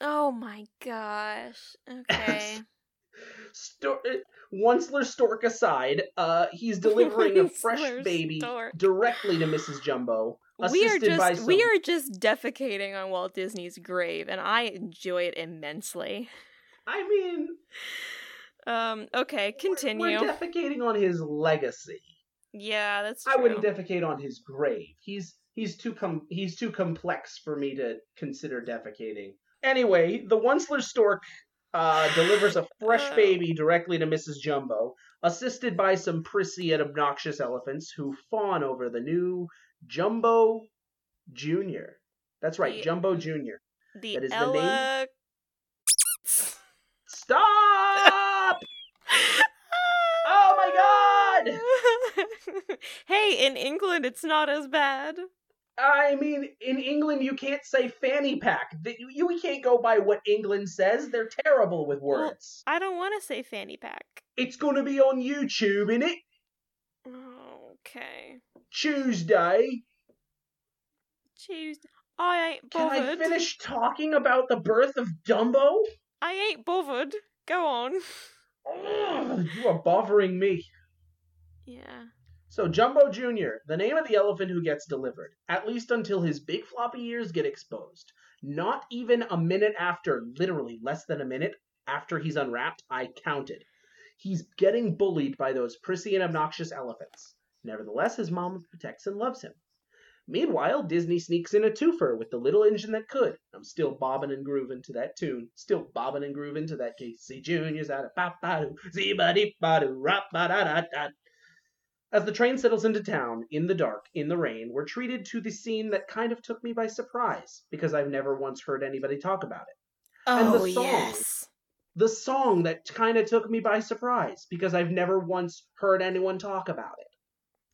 Oh my gosh. Okay. Stor- Onceler Stork aside, uh, he's delivering a fresh baby Stork. directly to Mrs. Jumbo, we are just some. we are just defecating on Walt Disney's grave, and I enjoy it immensely. I mean, Um. Okay. Continue. We're defecating on his legacy. yeah, that's true. I wouldn't defecate on his grave. He's he's too com- he's too complex for me to consider defecating. Anyway, the Onceler stork uh, delivers a fresh Oh. baby directly to Mrs. Jumbo, assisted by some prissy and obnoxious elephants who fawn over the new Jumbo Junior. That's right, The- Jumbo Junior. the that is the name- Stop! oh my God! hey, in England, it's not as bad. I mean, in England, you can't say fanny pack. The- You, can't go by what England says. They're terrible with Well- words. I don't want to say fanny pack. It's going to be on YouTube, innit? Okay. Tuesday. Tuesday. I ain't Can. I finish talking about the birth of Dumbo? I ain't bothered. Go on. Ugh, you are bothering me. Yeah. So, Jumbo Jr., the name of the elephant who gets delivered, at least until his big floppy ears get exposed. Not even a minute after, literally less than a minute after he's unwrapped, I counted. He's getting bullied by those prissy and obnoxious elephants. Nevertheless, his mom protects and loves him. Meanwhile, Disney sneaks in a twofer with the little engine that could. I'm still bobbing and grooving to that tune. Still bobbing and grooving to that Casey Jr.'s out of pop ba doo, zee ba dee ba doo, rap ba da da da. As the train settles into town, in the dark, in the rain, we're treated to the scene that kind of took me by surprise, because I've never once heard anybody talk about it. And the Oh, song. yes. The song that kind of took me by surprise, because I've never once heard anyone talk about it.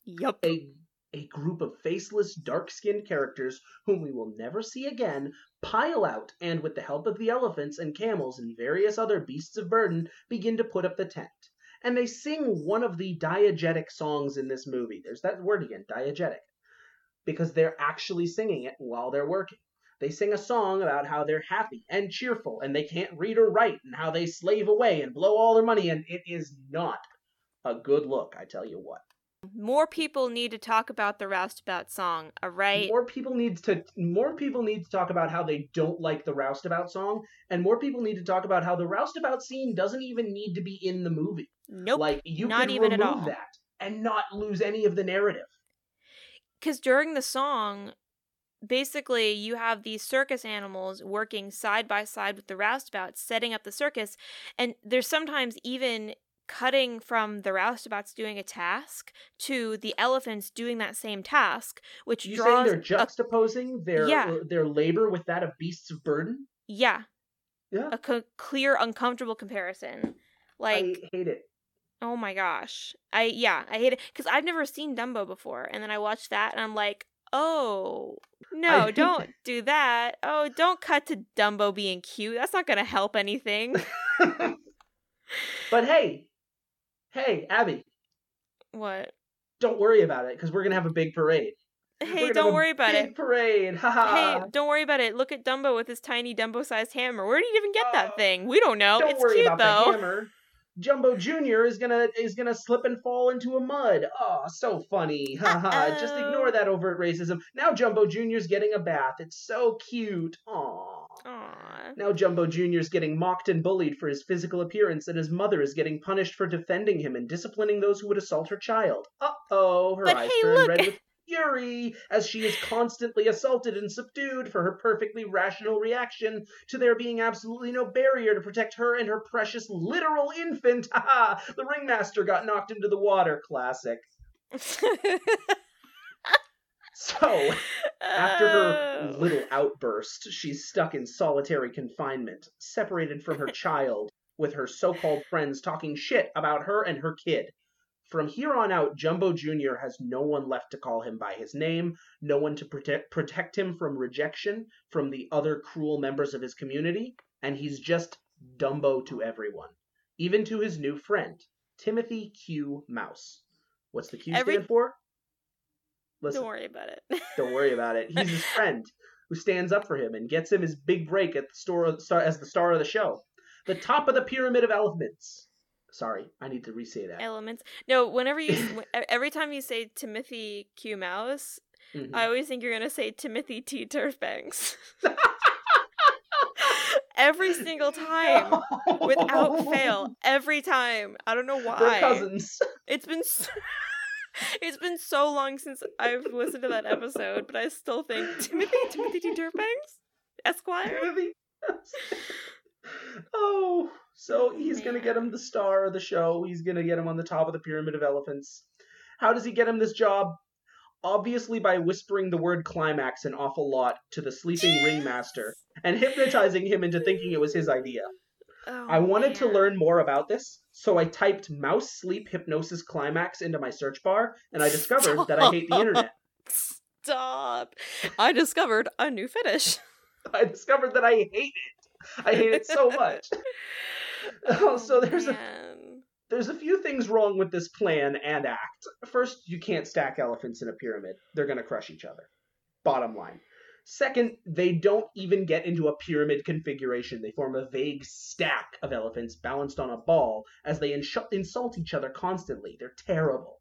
Yup. A, a group of faceless, dark skinned characters whom we will never see again pile out and, with the help of the elephants and camels and various other beasts of burden, begin to put up the tent. And they sing one of the diegetic songs in this movie. There's that word again, diegetic. Because they're actually singing it while they're working. They sing a song about how they're happy and cheerful and they can't read or write and how they slave away and blow all their money, and it is not a good look, I tell you what. More people need to talk about the Roustabout song, alright? More people need to more people need to talk about how they don't like the Roustabout song, and more people need to talk about how the Roustabout scene doesn't even need to be in the movie. Nope. Like you not could even at all. that and not lose any of the narrative. Because during the song, basically you have these circus animals working side by side with the roustabouts, setting up the circus, and there's sometimes even cutting from the roustabouts doing a task to the elephants doing that same task, which You saying they're a- juxtaposing their Yeah. Uh, their labor with that of beasts of burden? yeah Yeah. a co- clear uncomfortable comparison. Like I hate it. Oh my gosh. I yeah, I hate it cuz I've never seen Dumbo before and then I watched that and I'm like, "Oh, no, I- don't do that. Oh, don't cut to Dumbo being cute. That's not going to help anything." but hey, hey, Abby, what? don't worry about it because we're gonna have a big parade. Hey, don't worry about big it. Parade. Hey, don't worry about it. Look at Dumbo with his tiny Dumbo-sized hammer. Where did he even get Oh, that thing? We don't know. Don't it's worry cute about though. the hammer. Jumbo Junior is gonna is gonna slip and fall into a mud. Oh, so funny. Haha. Just ignore that overt racism. Now Jumbo Junior's getting a bath. It's so cute. Aww. Aw. Now Jumbo Junior's getting mocked and bullied for his physical appearance, and his mother is getting punished for defending him and disciplining those who would assault her child. Uh oh, her But eyes hey, turn look. red with fury as she is constantly assaulted and subdued for her perfectly rational reaction to there being absolutely no barrier to protect her and her precious literal infant. Haha! the ringmaster got knocked into the water. Classic. So, after her Oh. little outburst, she's stuck in solitary confinement, separated from her child, with her so called friends talking shit about her and her kid. From here on out, Jumbo Jr. has no one left to call him by his name, no one to protect, protect him from rejection from the other cruel members of his community, and he's just Dumbo to everyone, even to his new friend, Timothy Q. Mouse. What's the Q Every- stand for? Listen. Don't worry about it. Don't worry about it. He's his friend who stands up for him and gets him his big break at the store star, as the star of the show. The top of the pyramid of elephants. Sorry, I need to re-say that. Elements. No, whenever you every time you say Timothy Q Mouse, Mhm. I always think you're gonna say Timothy T Turfbanks. every single time without fail. Every time. I don't know why. They're cousins. It's been so, it's been so long since I've listened to that episode, but I still think Timothy Timothy T. Turbanks, Esquire. Timothy. oh, so he's gonna get him the star of the show. He's gonna get him on the top of the pyramid of elephants. How does he get him this job? Obviously, by whispering the word climax an awful lot to the sleeping ringmaster and hypnotizing him into thinking it was his idea. Oh, I wanted to learn more about this, so I typed mouse sleep hypnosis climax into my search bar, and I discovered that I hate the internet. Stop! I discovered a new fetish. I discovered that I hate it. I hate it so much. Oh, so there's a there's a few things wrong with this plan and act. First, you can't stack elephants in a pyramid. They're going to crush each other. Bottom line. Second, they don't even get into a pyramid configuration. They form a vague stack of elephants balanced on a ball as they ins- insult each other constantly. They're terrible.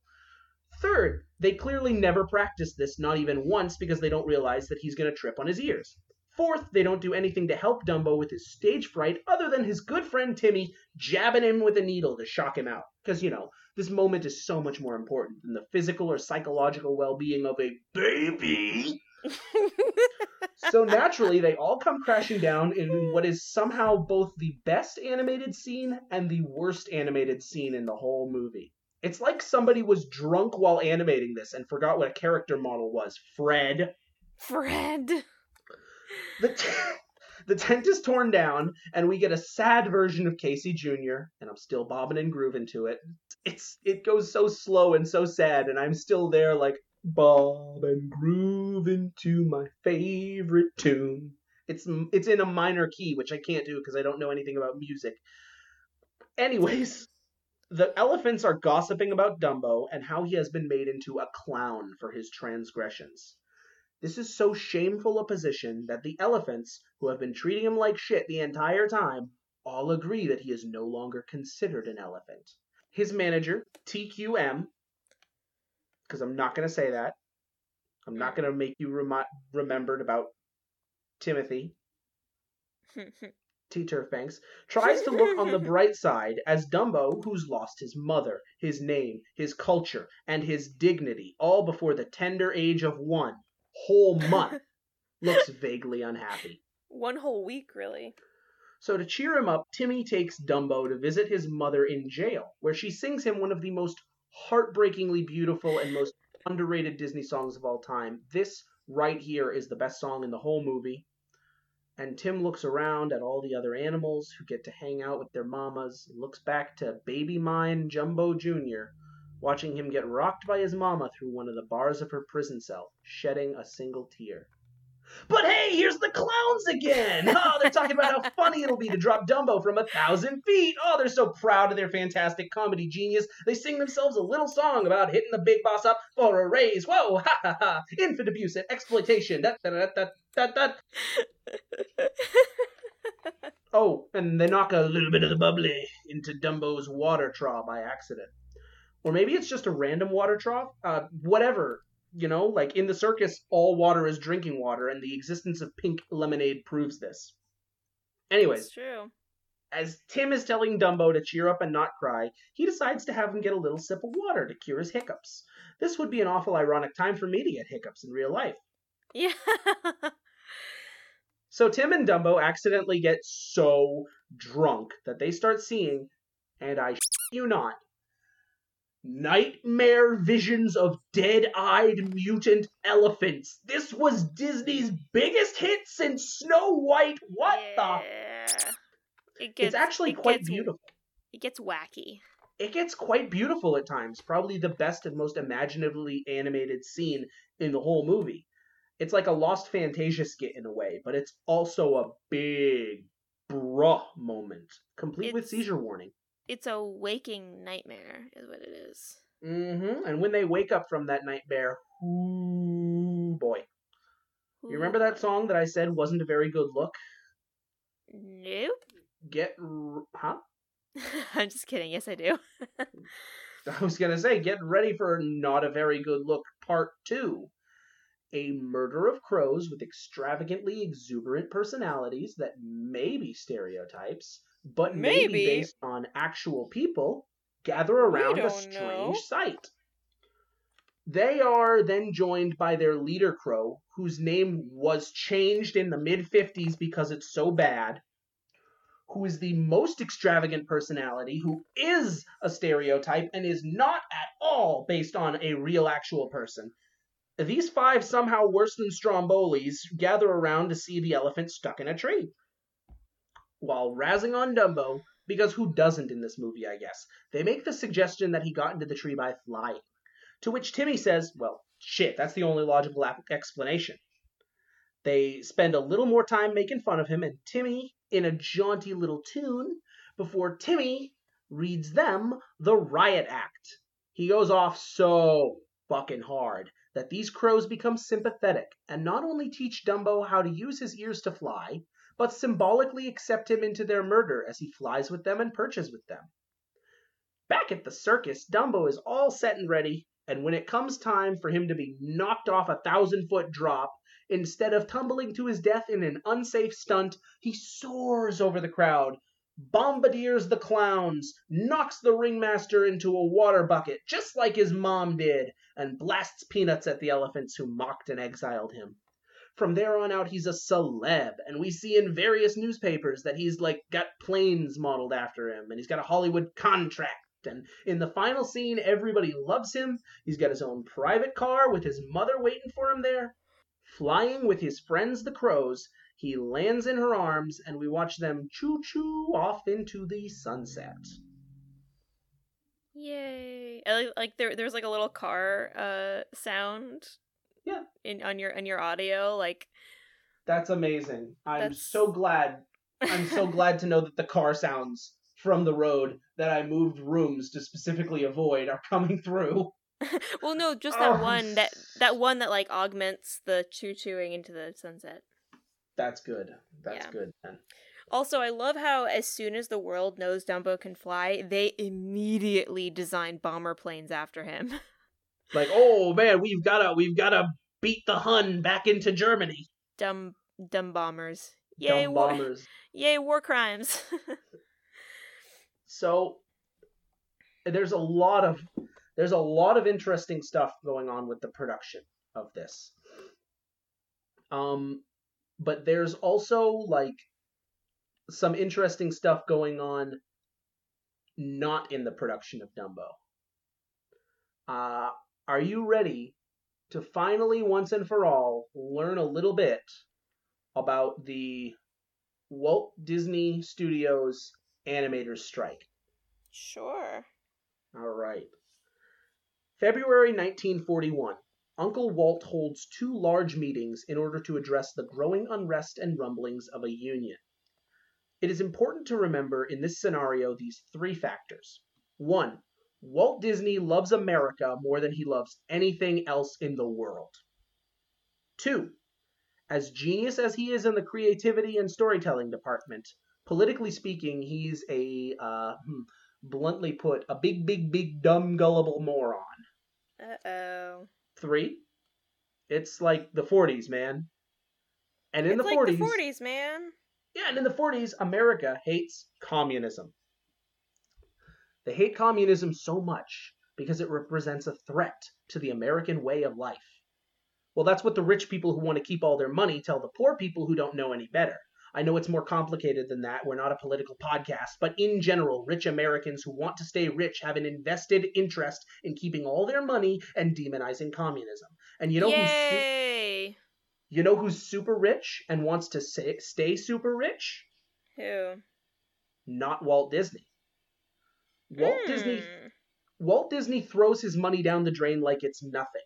Third, they clearly never practice this, not even once, because they don't realize that he's going to trip on his ears. Fourth, they don't do anything to help Dumbo with his stage fright other than his good friend Timmy jabbing him with a needle to shock him out. Because, you know, this moment is so much more important than the physical or psychological well being of a baby. So naturally, they all come crashing down in what is somehow both the best animated scene and the worst animated scene in the whole movie. It's like somebody was drunk while animating this and forgot what a character model was. Fred. Fred. The, t- the tent is torn down, and we get a sad version of Casey Jr., and I'm still bobbing and grooving to it. It's It goes so slow and so sad, and I'm still there like, bob and groove into my favorite tune. It's it's in a minor key, which I can't do because I don't know anything about music. Anyways, the elephants are gossiping about Dumbo and how he has been made into a clown for his transgressions. This is so shameful a position that the elephants, who have been treating him like shit the entire time, all agree that he is no longer considered an elephant. His manager, TQM, because I'm not going to say that. I'm not going to make you remi- remembered about Timothy, T. Turfbanks, tries to look on the bright side as Dumbo, who's lost his mother, his name, his culture, and his dignity, all before the tender age of one whole month, looks vaguely unhappy. One whole week, really. So to cheer him up, Timmy takes Dumbo to visit his mother in jail, where she sings him one of the most heartbreakingly beautiful and most underrated Disney songs of all time. This right here is the best song in the whole movie. And Tim looks around at all the other animals who get to hang out with their mamas looks back to baby mine Jumbo Jr., watching him get rocked by his mama through one of the bars of her prison cell, shedding a single tear. But hey, here's the clowns again! Oh, they're talking about how funny it'll be to drop Dumbo from a thousand feet. Oh, they're so proud of their fantastic comedy genius. They sing themselves a little song about hitting the big boss up for a raise. Whoa, ha ha ha! Infant abuse and exploitation. Da, da, da, da, da, da. Oh, and they knock a little bit of the bubbly into Dumbo's water trough by accident. Or maybe it's just a random water trough. Uh, whatever. You know, like in the circus, all water is drinking water, and the existence of pink lemonade proves this. Anyways, It's true. as Tim is telling Dumbo to cheer up and not cry, he decides to have him get a little sip of water to cure his hiccups. This would be an awful ironic time for me to get hiccups in real life. Yeah. So Tim and Dumbo accidentally get so drunk that they start seeing, and I shit you not, nightmare visions of dead-eyed mutant elephants. This was Disney's biggest hit since Snow White. What the? It gets, It's actually it quite gets- beautiful. It gets wacky. It gets quite beautiful at times. Probably the best and most imaginatively animated scene in the whole movie. It's like a Lost Fantasia skit in a way, but it's also a big bruh moment, complete with seizure warning. It's a waking nightmare, is what it is. Mm-hmm. And when they wake up from that nightmare, ooh boy. You remember that song that I said wasn't a very good look? Nope. Get r- huh? I'm just kidding. Yes, I do. I was gonna say, get ready for not a very good look part two. a murder of crows with extravagantly exuberant personalities that may be stereotypes, but may be Maybe. based on actual people, gather around a strange know. sight. They are then joined by their leader crow, whose name was changed in the mid 50s because it's so bad, who is the most extravagant personality, who is a stereotype and is not at all based on a real actual person. These five, somehow worse than Strombolis, gather around to see the elephant stuck in a tree. While razzing on Dumbo, because who doesn't in this movie, I guess, they make the suggestion that he got into the tree by flying. To which Timmy says, well, shit, that's the only logical explanation. They spend a little more time making fun of him, and Timmy, in a jaunty little tune, before Timmy reads them the riot act. He goes off so fucking hard that these crows become sympathetic and not only teach Dumbo how to use his ears to fly, but symbolically accept him into their murder as he flies with them and perches with them. Back at the circus, Dumbo is all set and ready, and when it comes time for him to be knocked off a thousand foot drop, instead of tumbling to his death in an unsafe stunt, he soars over the crowd, bombardiers the clowns, knocks the ringmaster into a water bucket, just like his mom did, and blasts peanuts at the elephants who mocked and exiled him. From there on out, he's a celeb, and we see in various newspapers that he's like got planes modeled after him, and he's got a Hollywood contract. And in the final scene, everybody loves him. He's got his own private car with his mother waiting for him there. Flying with his friends the crows, he lands in her arms, and we watch them choo choo off into the sunset. Yay! I like, there there's like a little car uh sound. Yeah. In on your on your audio like That's amazing. I'm That's- so glad. I'm so glad to know that the car sounds from the road that I moved rooms to specifically avoid are coming through. well no just that Oh. one that that one that like augments the choo chooing into the sunset. That's good. That's Yeah. good, man. Also, I love how as soon as the world knows Dumbo can fly, they immediately design bomber planes after him. Like, oh man, we've gotta we've gotta beat the Hun back into Germany. dumb dumb bombers. Yay Dumb war bombers. Yay war crimes. So there's a lot of there's a lot of interesting stuff going on with the production of this. Um but there's also like some interesting stuff going on not in the production of Dumbo. Uh are you ready to finally once and for all learn a little bit about the Walt Disney Studios animators strike? sure. All right. February 1941. Uncle Walt holds two large meetings in order to address the growing unrest and rumblings of a union. It is important to remember in this scenario these three factors. One, Walt Disney loves America more than he loves anything else in the world. Two, as genius as he is in the creativity and storytelling department, politically speaking, he's a, uh, hmm, bluntly put, a big, big, big, dumb, gullible moron. Uh oh. Three, it's like the 40s, man. And in It's the like 40s, the 40s, man. yeah, and in the 40s, America hates communism. They hate communism so much because it represents a threat to the American way of life. Well, that's what the rich people who want to keep all their money tell the poor people who don't know any better. I know it's more complicated than that. We're not a political podcast, but in general, rich Americans who want to stay rich have an invested interest in keeping all their money and demonizing communism. And you know who's su- Yay! you know who's super rich and wants to say, stay super rich? Who? Not Walt Disney. Walt Disney Hmm. Walt Disney throws his money down the drain like it's nothing.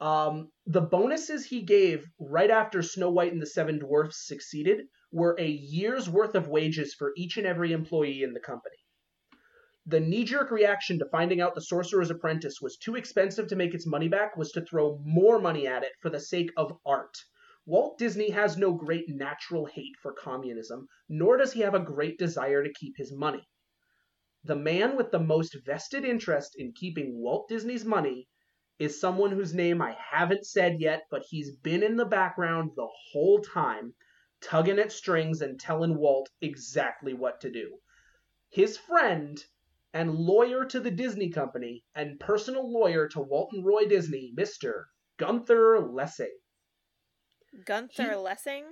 Um, the bonuses he gave right after Snow White and the Seven Dwarfs succeeded were a year's worth of wages for each and every employee in the company. The knee jerk reaction to finding out the Sorcerer's Apprentice was too expensive to make its money back was to throw more money at it for the sake of art. Walt Disney has no great natural hate for communism, nor does he have a great desire to keep his money. The man with the most vested interest in keeping Walt Disney's money is someone whose name I haven't said yet, but he's been in the background the whole time, tugging at strings and telling Walt exactly what to do. His friend and lawyer to the Disney Company and personal lawyer to Walt and Roy Disney, Mr. Gunther Lessing. Gunther He- Lessing?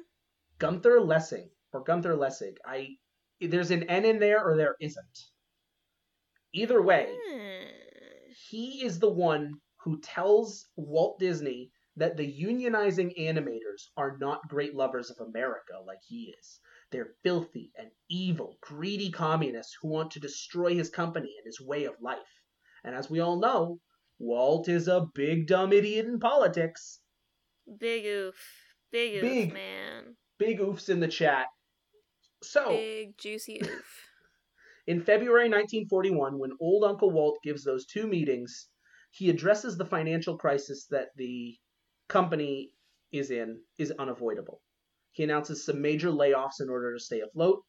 Gunther Lessing or Gunther Lessig. I there's an N in there or there isn't. Either way, Hmm. he is the one who tells Walt Disney that the unionizing animators are not great lovers of America like he is. They're filthy and evil, greedy communists who want to destroy his company and his way of life. And as we all know, Walt is a big dumb idiot in politics. Big oof. Big oof, Big. man. Big oofs in the chat. So, Big juicy oof. In February 1941, when old Uncle Walt gives those two meetings, he addresses the financial crisis that the company is in is unavoidable. He announces some major layoffs in order to stay afloat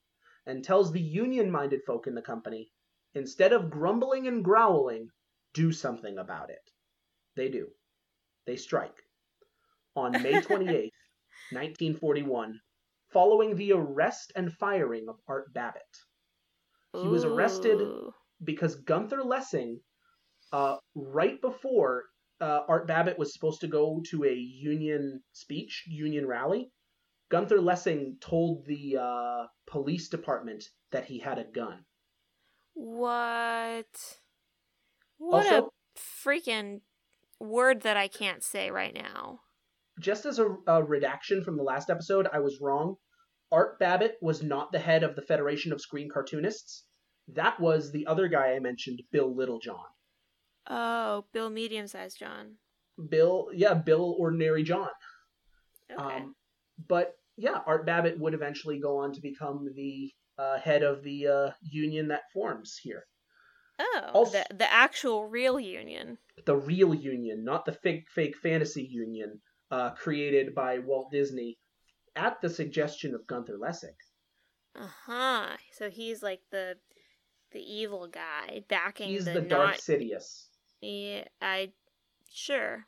and tells the union minded folk in the company instead of grumbling and growling, do something about it. They do. They strike. On May 28, 1941, following the arrest and firing of Art Babbitt He was arrested Ooh. because Gunther Lessing, uh, right before uh, Art Babbitt was supposed to go to a union speech, union rally, Gunther Lessing told the uh, police department that he had a gun. What? What Also- a freaking word that I can't say right now. Just as a, a redaction from the last episode, I was wrong. Art Babbitt was not the head of the Federation of Screen Cartoonists. That was the other guy I mentioned, Bill Littlejohn. Oh, Bill Medium Sized John. Bill, yeah, Bill Ordinary John. Okay. Um, but yeah, Art Babbitt would eventually go on to become the uh, head of the uh, union that forms here. oh, also- the the actual real union. The real union, not the fake fake fantasy union uh, created by Walt Disney at the suggestion of Gunther Lessing. Uh huh. So he's like the the evil guy backing He's the, the not. Sidious. Yeah, I sure.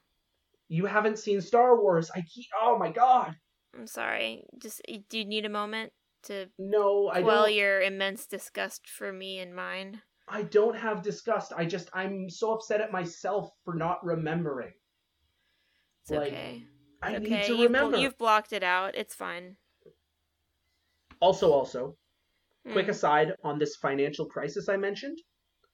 You haven't seen Star Wars. I keep. Oh my god. I'm sorry. Just do you need a moment to No, I quell don't. your immense disgust for me and mine? I don't have disgust. I just I'm so upset at myself for not remembering. It's Like, okay. I It's need okay. to You've, remember. you've blocked it out. It's fine. Also, also, quick Hmm, aside on this financial crisis I mentioned.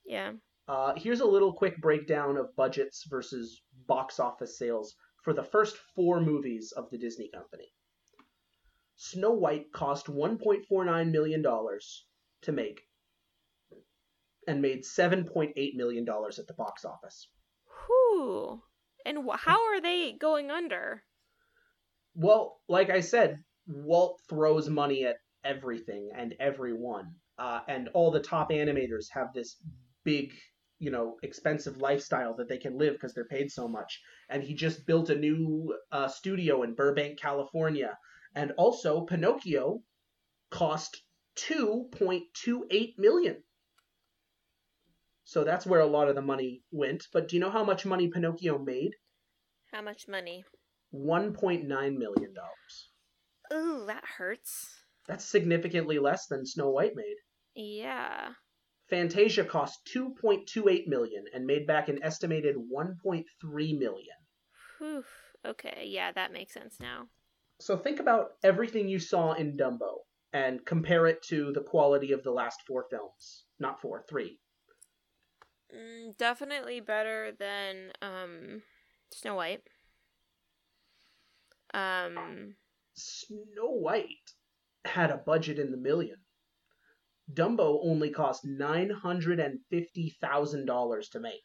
Yeah. Uh, here's a little quick breakdown of budgets versus box office sales for the first four movies of the Disney Company. Snow White cost $1.49 million to make and made $7.8 million at the box office. Whew. And wh- how are they going under? Well, like I said, Walt throws money at everything and everyone. Uh, and all the top animators have this big, you know, expensive lifestyle that they can live because they're paid so much. And he just built a new uh, studio in Burbank, California. And also, Pinocchio cost 2.28 million. So that's where a lot of the money went. But do you know how much money Pinocchio made? How much money? $1.9 million. Ooh, that hurts. That's significantly less than Snow White made. Yeah. Fantasia cost 2.28 million and made back an estimated 1.3 million. Whew. Okay, yeah, that makes sense now. So think about everything you saw in Dumbo and compare it to the quality of the last four films. Not four, three. Mm, definitely better than um Snow White. Um Snow White had a budget in the million. Dumbo only cost $950,000 to make.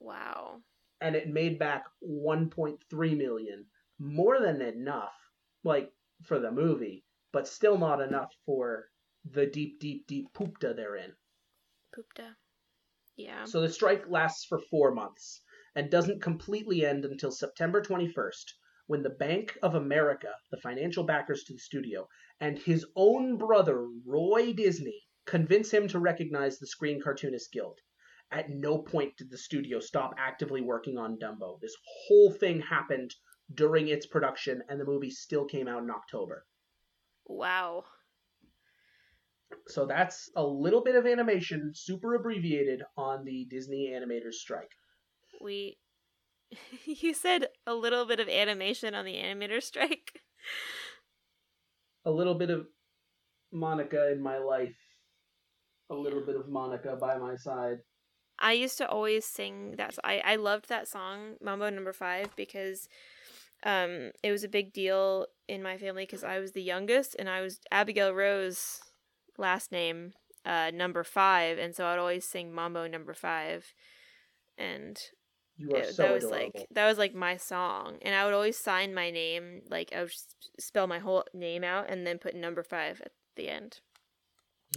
wow. and it made back 1.3 million more than enough like for the movie but still not enough for the deep deep deep poopta they're in Poopta. Yeah. so the strike lasts for four months and doesn't completely end until september 21st when the bank of america the financial backers to the studio and his own brother roy disney convince him to recognize the screen cartoonist guild At no point did the studio stop actively working on Dumbo. This whole thing happened during its production, and the movie still came out in October. Wow. So that's a little bit of animation, super abbreviated, on the Disney animators strike. We. you said a little bit of animation on the animator strike. A little bit of Monica in my life. A little bit of Monica by my side. I used to always sing that. I I loved that song Mambo Number Five because, um, it was a big deal in my family because I was the youngest and I was Abigail Rose, last name, uh, number five, and so I'd always sing Mambo Number Five, and You are it- so that was adorable. like that was like my song, and I would always sign my name like I would spell my whole name out and then put number five at the end.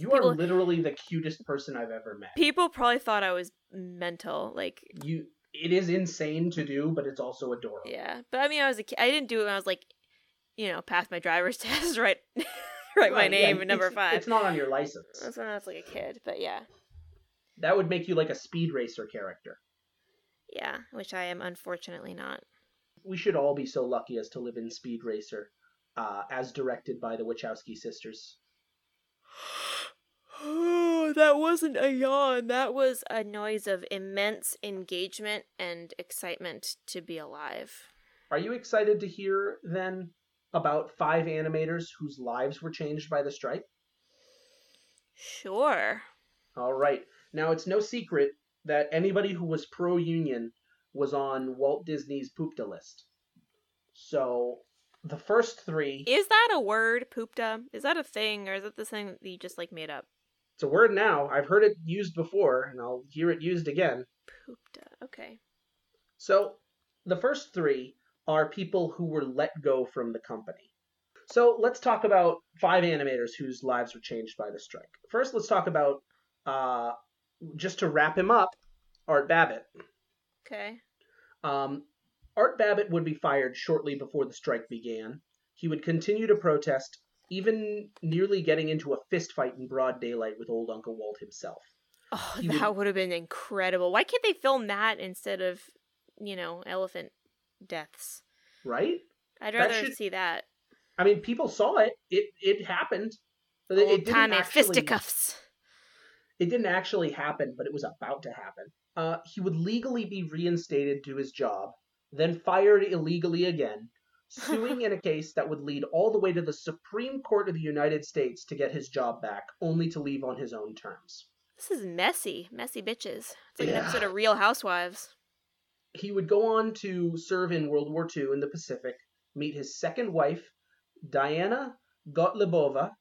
you are literally the cutest person I've ever met. People probably thought I was mental, like You, it is insane to do, but it's also adorable. yeah. But I mean, I was a kid. I didn't do it when I was like, you know, pass my driver's test, right, write my Right, yeah, name and number it's- five. It's not on your license. That's when I was like a kid, but yeah, That would make you like a speed racer character. Yeah, which I am unfortunately not. We should all be so lucky as to live in Speed Racer, uh, as directed by the Wachowski sisters. Oh, that wasn't a yawn. That was a noise of immense engagement and excitement to be alive. Are you excited to hear then about five animators whose lives were changed by the strike? Sure. All right. Now, it's no secret that anybody who was pro union was on Walt Disney's Poopta list. So, the first three, Is that a word, poopta? Is that a thing, or is that the thing that you just like made up? it's a word now. I've heard it used before, and I'll hear it used again. Poopta. Okay. So, the first three are people who were let go from the company. So, let's talk about five animators whose lives were changed by the strike. First, let's talk about, uh, just to wrap him up, Art Babbitt. Okay. Um, Art Babbitt would be fired shortly before the strike began. He would continue to protest, even nearly getting into a fist fight in broad daylight with old Uncle Walt himself. Oh, He that would- would have been incredible. Why can't they film that instead of, you know, elephant deaths? Right? I'd That rather should- see that. I mean, people saw it. It it happened. It- it Old didn't timey actually- fisticuffs. It didn't actually happen, but it was about to happen. Uh, he would legally be reinstated to his job, then fired illegally again, suing in a case that would lead all the way to the Supreme Court of the United States to get his job back, only to leave on his own terms. This is messy, messy bitches. It's like Yeah. an episode of Real Housewives. He would go on to serve in World War II in the Pacific, meet his second wife, Diana Gotlibova,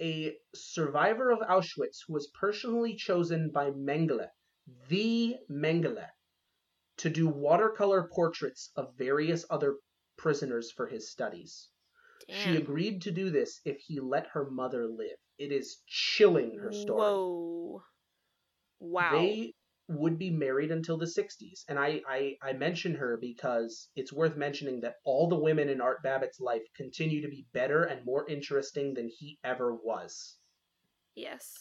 a survivor of Auschwitz who was personally chosen by Mengele, the Mengele, to do watercolor portraits of various other prisoners for his studies. Damn. She agreed to do this if he let her mother live. It is chilling her story. Whoa. Wow. They would be married until the 60s. And I, I, I mention her because it's worth mentioning that all the women in Art Babbitt's life continue to be better and more interesting than he ever was. Yes.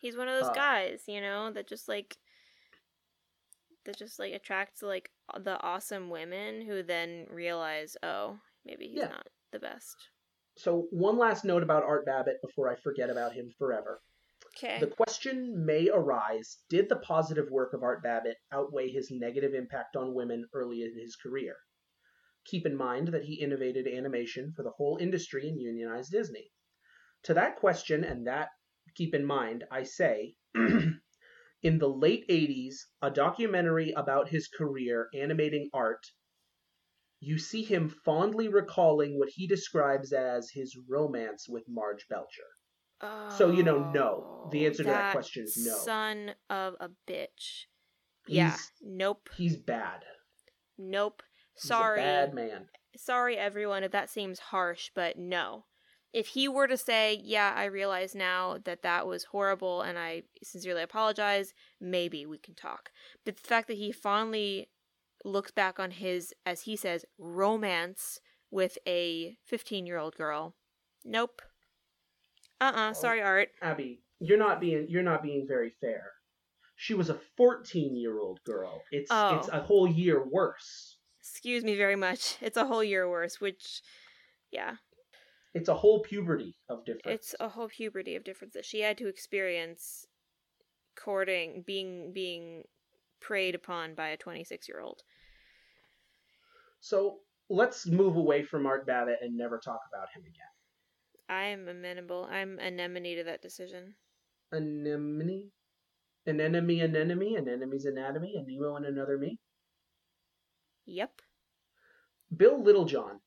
He's one of those Uh, guys, you know, that just like that just like attracts like the awesome women who then realize, oh, maybe he's Yeah. not the best. So, one last note about Art Babbitt before I forget about him forever. Okay. The question may arise did the positive work of Art Babbitt outweigh his negative impact on women early in his career? Keep in mind that he innovated animation for the whole industry and unionized Disney. To that question, and that keep in mind, I say, in the late 80s, a documentary about his career animating art, you see him fondly recalling what he describes as his romance with Marge Belcher. So, you know, no. The oh, answer to that question is no. Son of a bitch. He's, yeah. Nope. He's bad. Nope. He's Sorry. a bad man. Sorry, everyone, if that seems harsh, but no. If he were to say, Yeah, I realize now that that was horrible and I sincerely apologize, maybe we can talk. But the fact that he fondly looks back on his, as he says, romance with a 15 year old girl, nope. Uh uh sorry, Art. Abby, you're not being you're not being very fair. She was a 14 year old girl. It's Oh. it's a whole year worse. Excuse me very much. It's a whole year worse, which, yeah, It's a whole puberty of difference. it's a whole puberty of difference that she had to experience courting, being being preyed upon by a 26 year old. So let's move away from Art Babbitt and never talk about him again. I'm amenable. I'm anemone to that decision. Anemone? An enemy, an enemy, an enemy's anatomy, a Nemo and another me. Yep. Bill Littlejohn.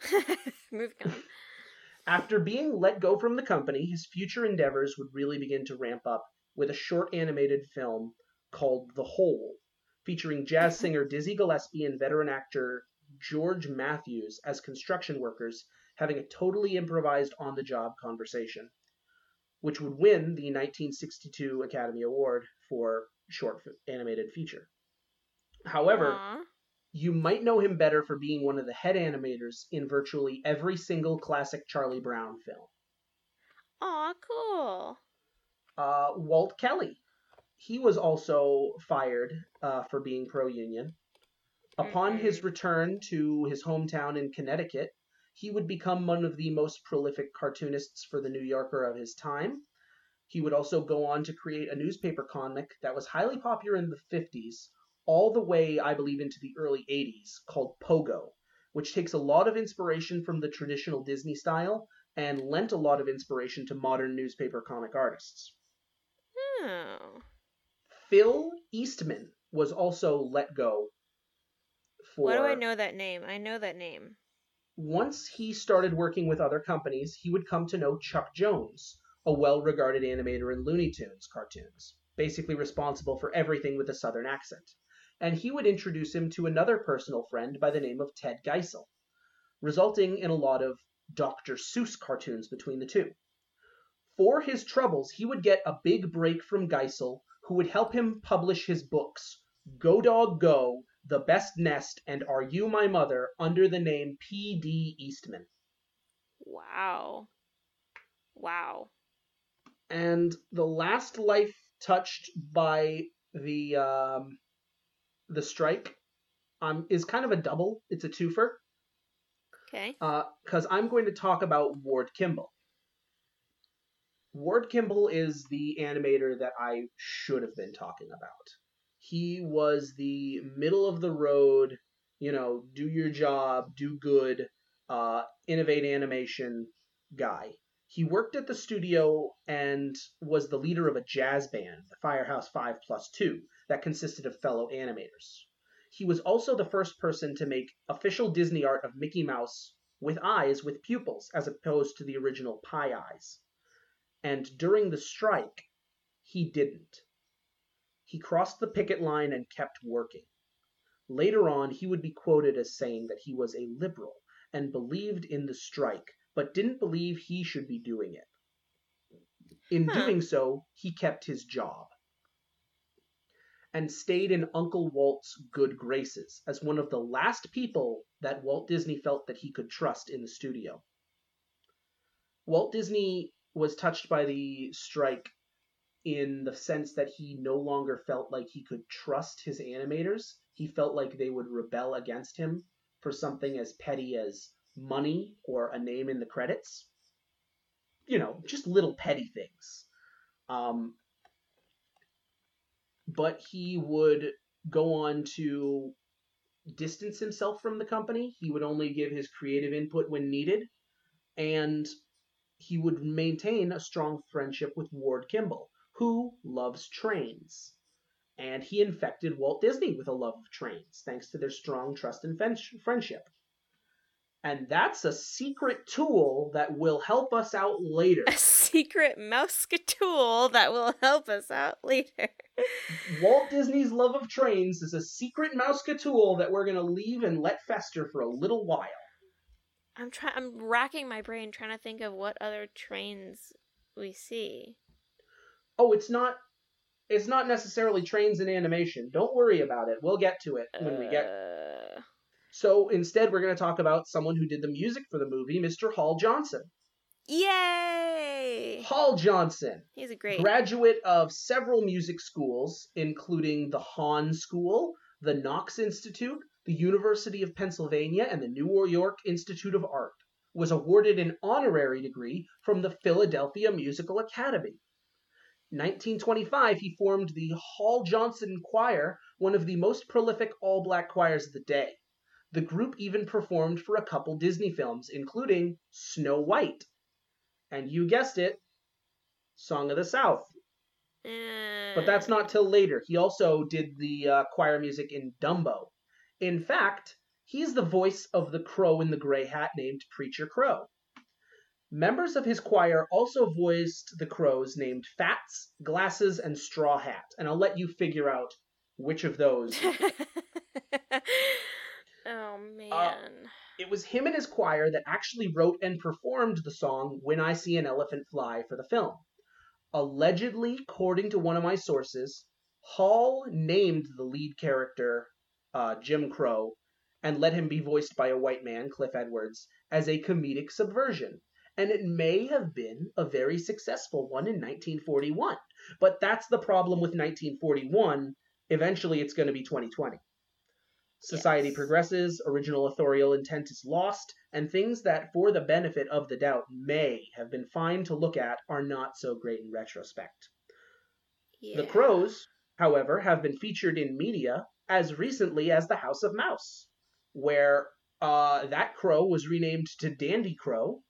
Moving on. After being let go from the company, his future endeavors would really begin to ramp up with a short animated film called The Hole, featuring jazz singer Dizzy Gillespie and veteran actor George Mathews as construction workers having a totally improvised on the job conversation, which would win the 1962 Academy Award for short animated feature. However, Aw. you might know him better for being one of the head animators in virtually every single classic Charlie Brown film. Aw, cool. Uh, Walt Kelly. He was also fired uh, for being pro union. Upon his Mhm. return to his hometown in Connecticut, he would become one of the most prolific cartoonists for the New Yorker of his time. He would also go on to create a newspaper comic that was highly popular in the 50s, all the way, I believe, into the early 80s, called Pogo, which takes a lot of inspiration from the traditional Disney style and lent a lot of inspiration to modern newspaper comic artists. Oh. Phil Eastman was also let go for Why do I know that name? I know that name. Once he started working with other companies, he would come to know Chuck Jones, a well regarded animator in Looney Tunes cartoons, basically responsible for everything with a southern accent. And he would introduce him to another personal friend by the name of Ted Geisel, resulting in a lot of Dr. Seuss cartoons between the two. For his troubles, he would get a big break from Geisel, who would help him publish his books, Go Dog Go, The Best Nest, and Are You My Mother, under the name P.D. Eastman. Wow. Wow. And the last life touched by the um, the strike um, is kind of a double. It's a twofer Okay. Uh, because I'm going to talk about Ward Kimball. Ward Kimball is the animator that I should have been talking about. He was the middle of the road, you know, do your job, do good, uh, innovate animation guy. He worked at the studio and was the leader of a jazz band, the Firehouse 5 Plus 2, that consisted of fellow animators. He was also the first person to make official Disney art of Mickey Mouse with eyes with pupils, as opposed to the original pie eyes. And during the strike, he didn't. He crossed the picket line and kept working. Later on, he would be quoted as saying that he was a liberal and believed in the strike, but didn't believe he should be doing it. In Huh. doing so, he kept his job and stayed in Uncle Walt's good graces as one of the last people that Walt Disney felt that he could trust in the studio. Walt Disney was touched by the strike in the sense that he no longer felt like he could trust his animators. He felt like they would rebel against him for something as petty as money or a name in the credits. You know, just little petty things. Um, but he would go on to distance himself from the company. He would only give his creative input when needed, and he would maintain a strong friendship with Ward Kimball, who loves trains. And he infected Walt Disney with a love of trains, thanks to their strong trust and friendship. And that's a secret tool that will help us out later. A secret mouse tool that will help us out later. Walt Disney's love of trains is a secret Mouseketool that we're going to leave and let fester for a little while. I'm trying. I'm racking my brain trying to think of what other trains we see. Oh, it's not it's not necessarily trains in animation. Don't worry about it. We'll get to it when we get. Uh, So instead we're going to talk about someone who did the music for the movie, Mr. Hall Johnson. Yay! Hall Johnson, He's a great. graduate of several music schools, including the Hahn School, the Knox Institute, the University of Pennsylvania, and the New York Institute of Art, was awarded an honorary degree from the Philadelphia Musical Academy. 1925, he formed the Hall Johnson Choir, one of the most prolific all black choirs of the day. The group even performed for a couple Disney films, including Snow White. And you guessed it, Song of the South. But that's not till later. He also did the uh, choir music in Dumbo. In fact, he's the voice of the crow in the gray hat named Preacher Crow. Members of his choir also voiced the crows named Fats, Glasses, and Straw Hat. And I'll let you figure out which of those. oh man. Uh, it was him and his choir that actually wrote and performed the song When I See an Elephant Fly for the film. Allegedly, according to one of my sources, Hall named the lead character uh, Jim Crow and let him be voiced by a white man, Cliff Edwards, as a comedic subversion. And it may have been a very successful one in 1941. But that's the problem with 1941. Eventually, it's going to be 2020. Society Yes. progresses, original authorial intent is lost, and things that, for the benefit of the doubt, may have been fine to look at are not so great in retrospect. The Crows, however, have been featured in media as recently as The House of Mouse, where uh, that crow was renamed to Dandy Crow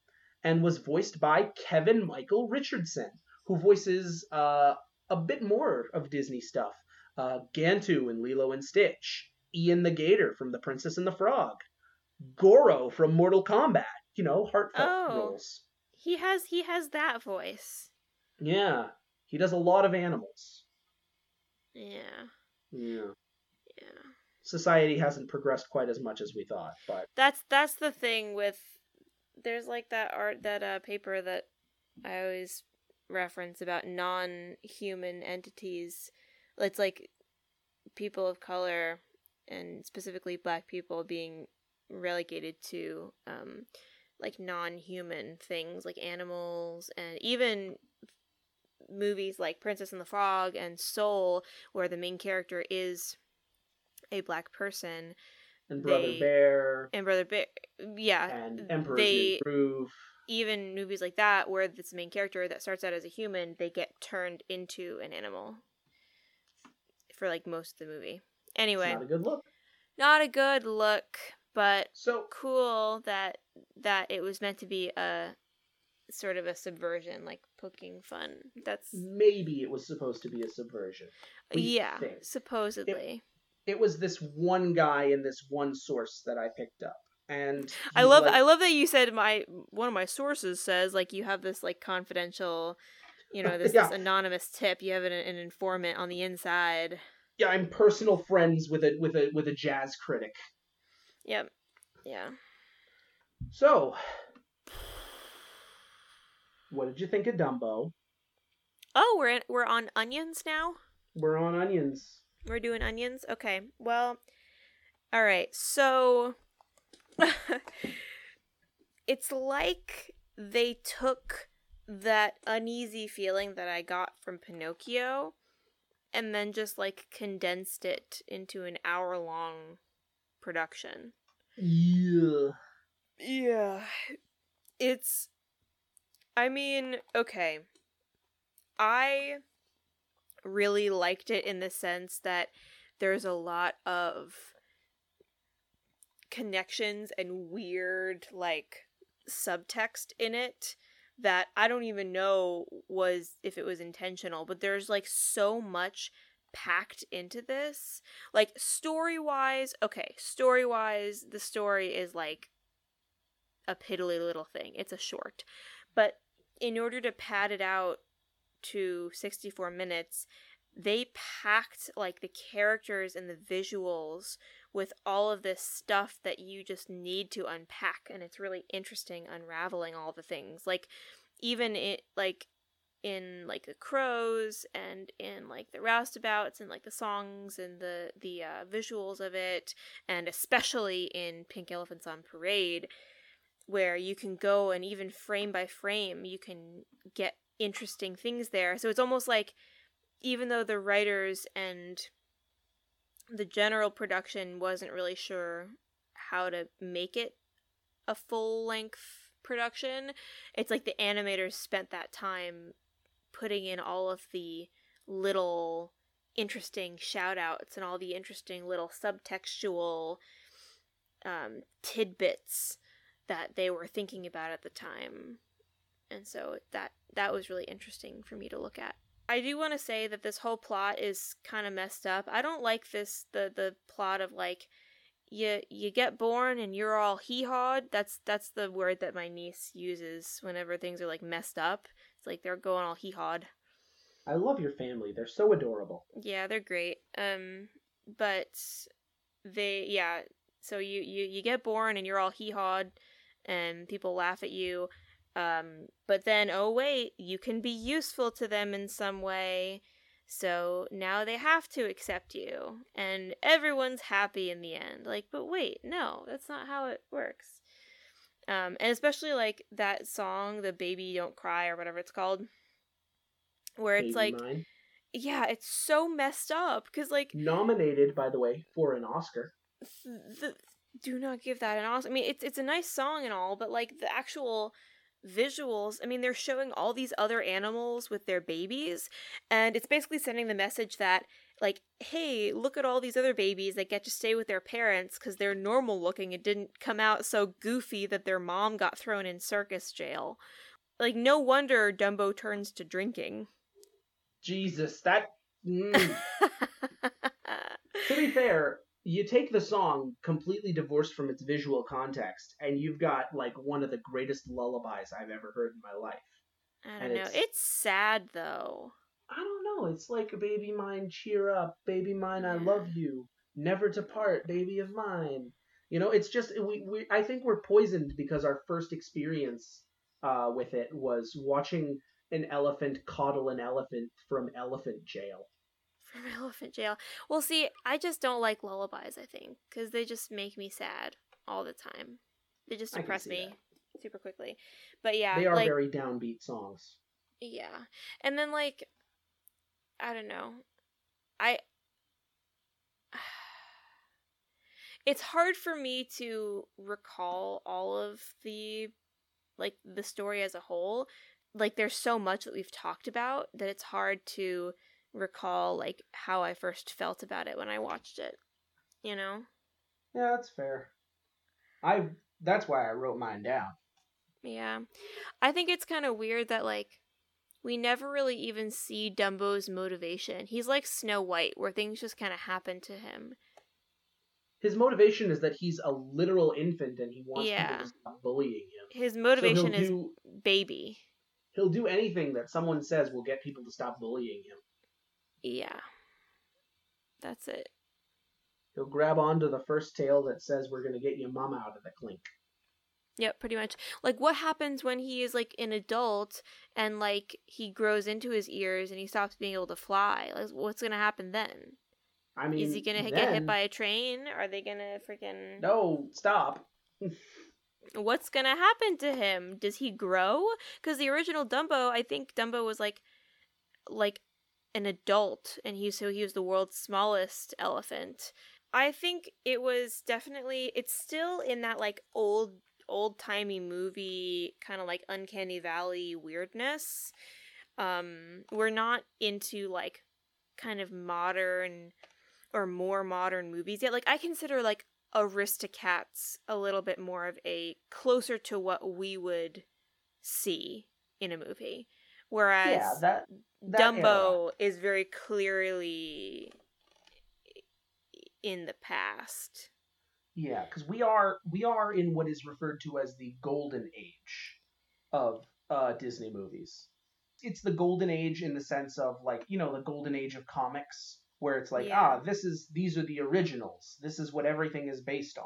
and was voiced by Kevin Michael Richardson, who voices uh, a bit more of Disney stuff. Uh, Gantu in Lilo and Stitch, Ian the Gator from The Princess and the Frog, Goro from Mortal Kombat. You know, heartfelt Oh. roles. He has he has that voice. Yeah, he does a lot of animals. Yeah. Yeah. Yeah. Society hasn't progressed quite as much as we thought, but That's that's the thing with there's like that art that uh paper that I always reference about non-human entities. It's like people of color and specifically black people being relegated to um like non-human things like animals and even movies like Princess and the Frog and Soul where the main character is a black person and Brother They- Bear and Brother Bear yeah and Emperor's they- New Groove. even movies like that where this main character that starts out as a human they get turned into an animal for like most of the movie It's anyway not a good look. not a good look but So cool that that it was meant to be a sort of a subversion like poking fun that's maybe it was supposed to be a subversion. yeah think. supposedly It was this one guy in this one source that I picked up, and i love like- i love that you said my one of my sources says like you have this like confidential you know uh, this, Yeah. this anonymous tip you have an, an informant on the inside yeah, I'm personal friends with a with a with a jazz critic. Yep. Yeah. So, what did you think of Dumbo? Oh, we're in, we're on onions now. We're on onions. We're doing onions. Okay. Well, all right. So it's like they took that uneasy feeling that I got from Pinocchio and then just like condensed it into an hour long production. Yeah. Yeah. It's I mean, okay. I really liked it in the sense that there's a lot of connections and weird like subtext in it that I don't even know was if it was intentional, but there's like so much packed into this. Like story wise, okay, story wise, the story is like a piddly little thing. It's a short. But in order to pad it out to 64 minutes, they packed like the characters and the visuals with all of this stuff that you just need to unpack and it's really interesting unraveling all the things. Like even it like in like the crows and in like the roustabouts and like the songs and the the uh, visuals of it and especially in pink elephants on parade where you can go and even frame by frame you can get interesting things there. So it's almost like even though the writers and the general production wasn't really sure how to make it a full length production, it's like the animators spent that time putting in all of the little interesting shout outs and all the interesting little subtextual um, tidbits that they were thinking about at the time. And so that that was really interesting for me to look at. I do want to say that this whole plot is kind of messed up. I don't like this the the plot of like you you get born and you're all hee hawed. That's that's the word that my niece uses whenever things are like messed up. It's like they're going all hee hawed. I love your family. They're so adorable. Yeah, they're great. Um, but they yeah. So you you you get born and you're all hee hawed, and people laugh at you. Um, but then oh wait, you can be useful to them in some way. So now they have to accept you, and everyone's happy in the end. Like, but wait, no, that's not how it works. Um, and especially like that song, the "Baby Don't Cry" or whatever it's called, where it's Baby like, Mine. yeah, it's so messed up because like nominated, by the way, for an Oscar. th- the, do not give that an Oscar. I mean, it's it's a nice song and all, but like the actual visuals, I mean, they're showing all these other animals with their babies, and it's basically sending the message that like, hey, look at all these other babies that get to stay with their parents because they're normal looking and didn't come out so goofy that their mom got thrown in circus jail. Like, no wonder Dumbo turns to drinking. Jesus, that. Mm. to be fair, you take the song completely divorced from its visual context, and you've got like one of the greatest lullabies I've ever heard in my life. I don't And know. it's- It's sad though. I don't know. It's like baby mine, cheer up, baby mine, I love you, never to part, baby of mine. You know, it's just we, we I think we're poisoned because our first experience uh, with it was watching an elephant coddle an elephant from elephant jail. From elephant jail. Well, see, I just don't like lullabies, I think, because they just make me sad all the time. They just depress me super quickly. But yeah, they are like very downbeat songs. yeah. And then like I don't know. I It's hard for me to recall all of the like the story as a whole. Like there's so much that we've talked about that it's hard to recall like how I first felt about it when I watched it. You know? Yeah, that's fair. I that's why I wrote mine down. Yeah. I think it's kind of weird that, like, we never really even see Dumbo's motivation. He's like Snow White, where things just kind of happen to him. His motivation is that he's a literal infant and he wants Yeah. people to stop bullying him. His motivation he'll is do baby. he'll do anything that someone says will get people to stop bullying him. Yeah. That's it. He'll grab onto the first tail that says we're gonna get your mama out of the clink. Yep, pretty much. Like, what happens when he is, like, an adult and, like, he grows into his ears and he stops being able to fly? Like, what's gonna happen then? I mean, is he gonna get hit by a train? Are they gonna freaking. No, stop. what's gonna happen to him does he grow because the original dumbo i think dumbo was like like an adult and he so he was the world's smallest elephant. I think it was definitely it's still in that like old old timey movie kind of like uncanny valley weirdness. Um we're not into like kind of modern or more modern movies yet. Like i consider like Aristocats a little bit more of a closer to what we would see in a movie. Whereas yeah, that, Dumbo is very clearly in the past. Yeah, because we are we are in what is referred to as the golden age of uh, Disney movies. It's the golden age in the sense of like you know the golden age of comics, where it's like Yeah. ah this is these are the originals. This is what everything is based on.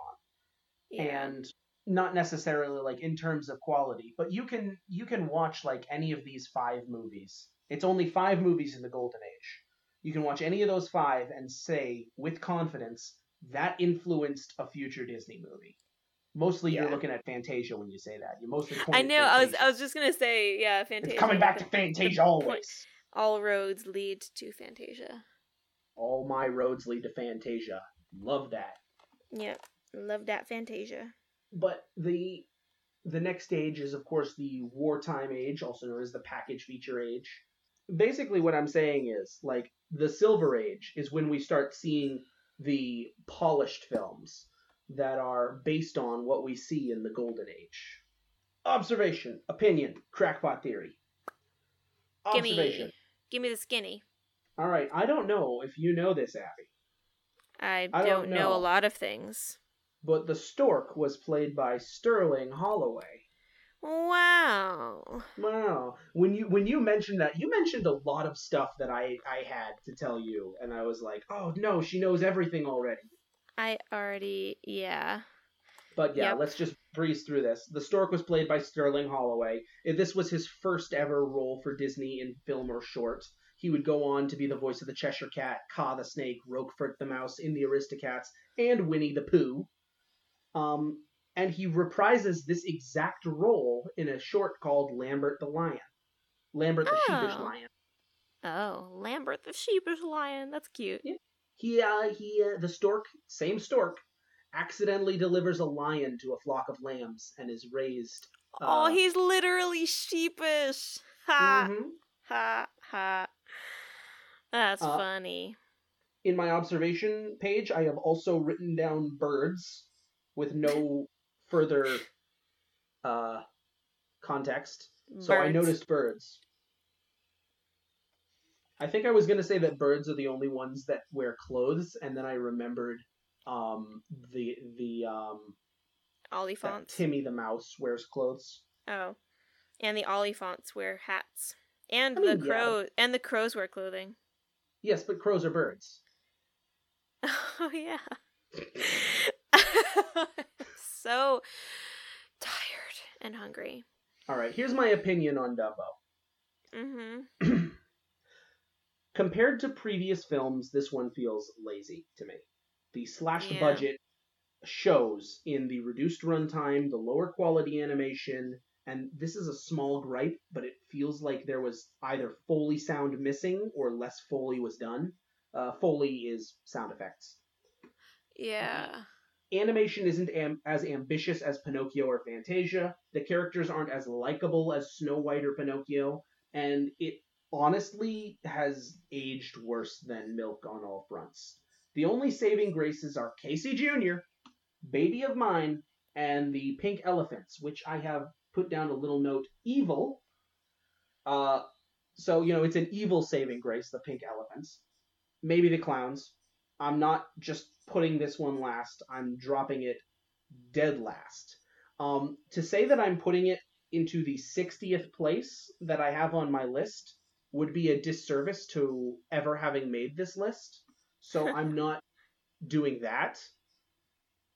Yeah. and not necessarily like in terms of quality but you can you can watch like any of these five movies it's only five movies in the golden age you can watch any of those five and say with confidence that influenced a future disney movie Mostly you're looking at Fantasia when you say that. You mostly I know. I was. I was just gonna say, yeah, Fantasia. It's coming back to Fantasia always. point- All roads lead to Fantasia. All my roads lead to Fantasia. Love that. Yep. Love that Fantasia. But the the next age is of course the wartime age, also known as the package feature age. Basically what I'm saying is like the silver age is when we start seeing the polished films that are based on what we see in the golden age. Observation, opinion, crackpot theory. Observation. Gimme, gimme the skinny. All right, I don't know if you know this, Abby, I, I don't, don't know. know. a lot of things. but the stork was played by Sterling Holloway. Wow. Wow. When you when you mentioned that, you mentioned a lot of stuff that I I had to tell you, and I was like, oh no, she knows everything already. I already, yeah. But yeah, Yep. let's just breeze through this. The stork was played by Sterling Holloway. This was his first ever role for Disney in film or short. He would go on to be the voice of the Cheshire Cat, Kaa the Snake, Roquefort the Mouse in the Aristocats, and Winnie the Pooh. Um, and he reprises this exact role in a short called Lambert the Lion. Lambert the Sheepish Oh. Lion. Oh, Lambert the sheepish lion. That's cute. Yeah. He, uh, he, uh, the stork, same stork, accidentally delivers a lion to a flock of lambs and is raised. oh, uh, he's literally sheepish. Ha Mhm. ha ha. That's Uh, funny. In my observation page, I have also written down birds with no further uh, context. So I noticed birds. I think I was going to say that birds are the only ones that wear clothes, and then I remembered um, the the um, Oliphants. Timmy the mouse wears clothes. Oh, and the Oliphants wear hats, and I the mean, yeah. crow and the crows wear clothing. Yes, but crows are birds. Oh yeah. so tired and hungry. All right, here's my opinion on Dumbo. Mm-hmm. Compared to previous films, this one feels lazy to me. The slashed Yeah. budget shows in the reduced runtime, the lower quality animation, and this is a small gripe, but it feels like there was either Foley sound missing or less Foley was done. Uh, Foley is sound effects. Yeah. Animation isn't am- as ambitious as Pinocchio or Fantasia. The characters aren't as likable as Snow White or Pinocchio, and it honestly has aged worse than Milk on all fronts. The only saving graces are Casey Jr., Baby of Mine, and the Pink Elephants, which I have put down a little note evil. Uh, so, you know, it's an evil saving grace, the Pink Elephants. Maybe the clowns. I'm not just putting this one last, I'm dropping it dead last. Um, to say that I'm putting it into the 60th place that I have on my list would be a disservice to ever having made this list. So I'm not doing that.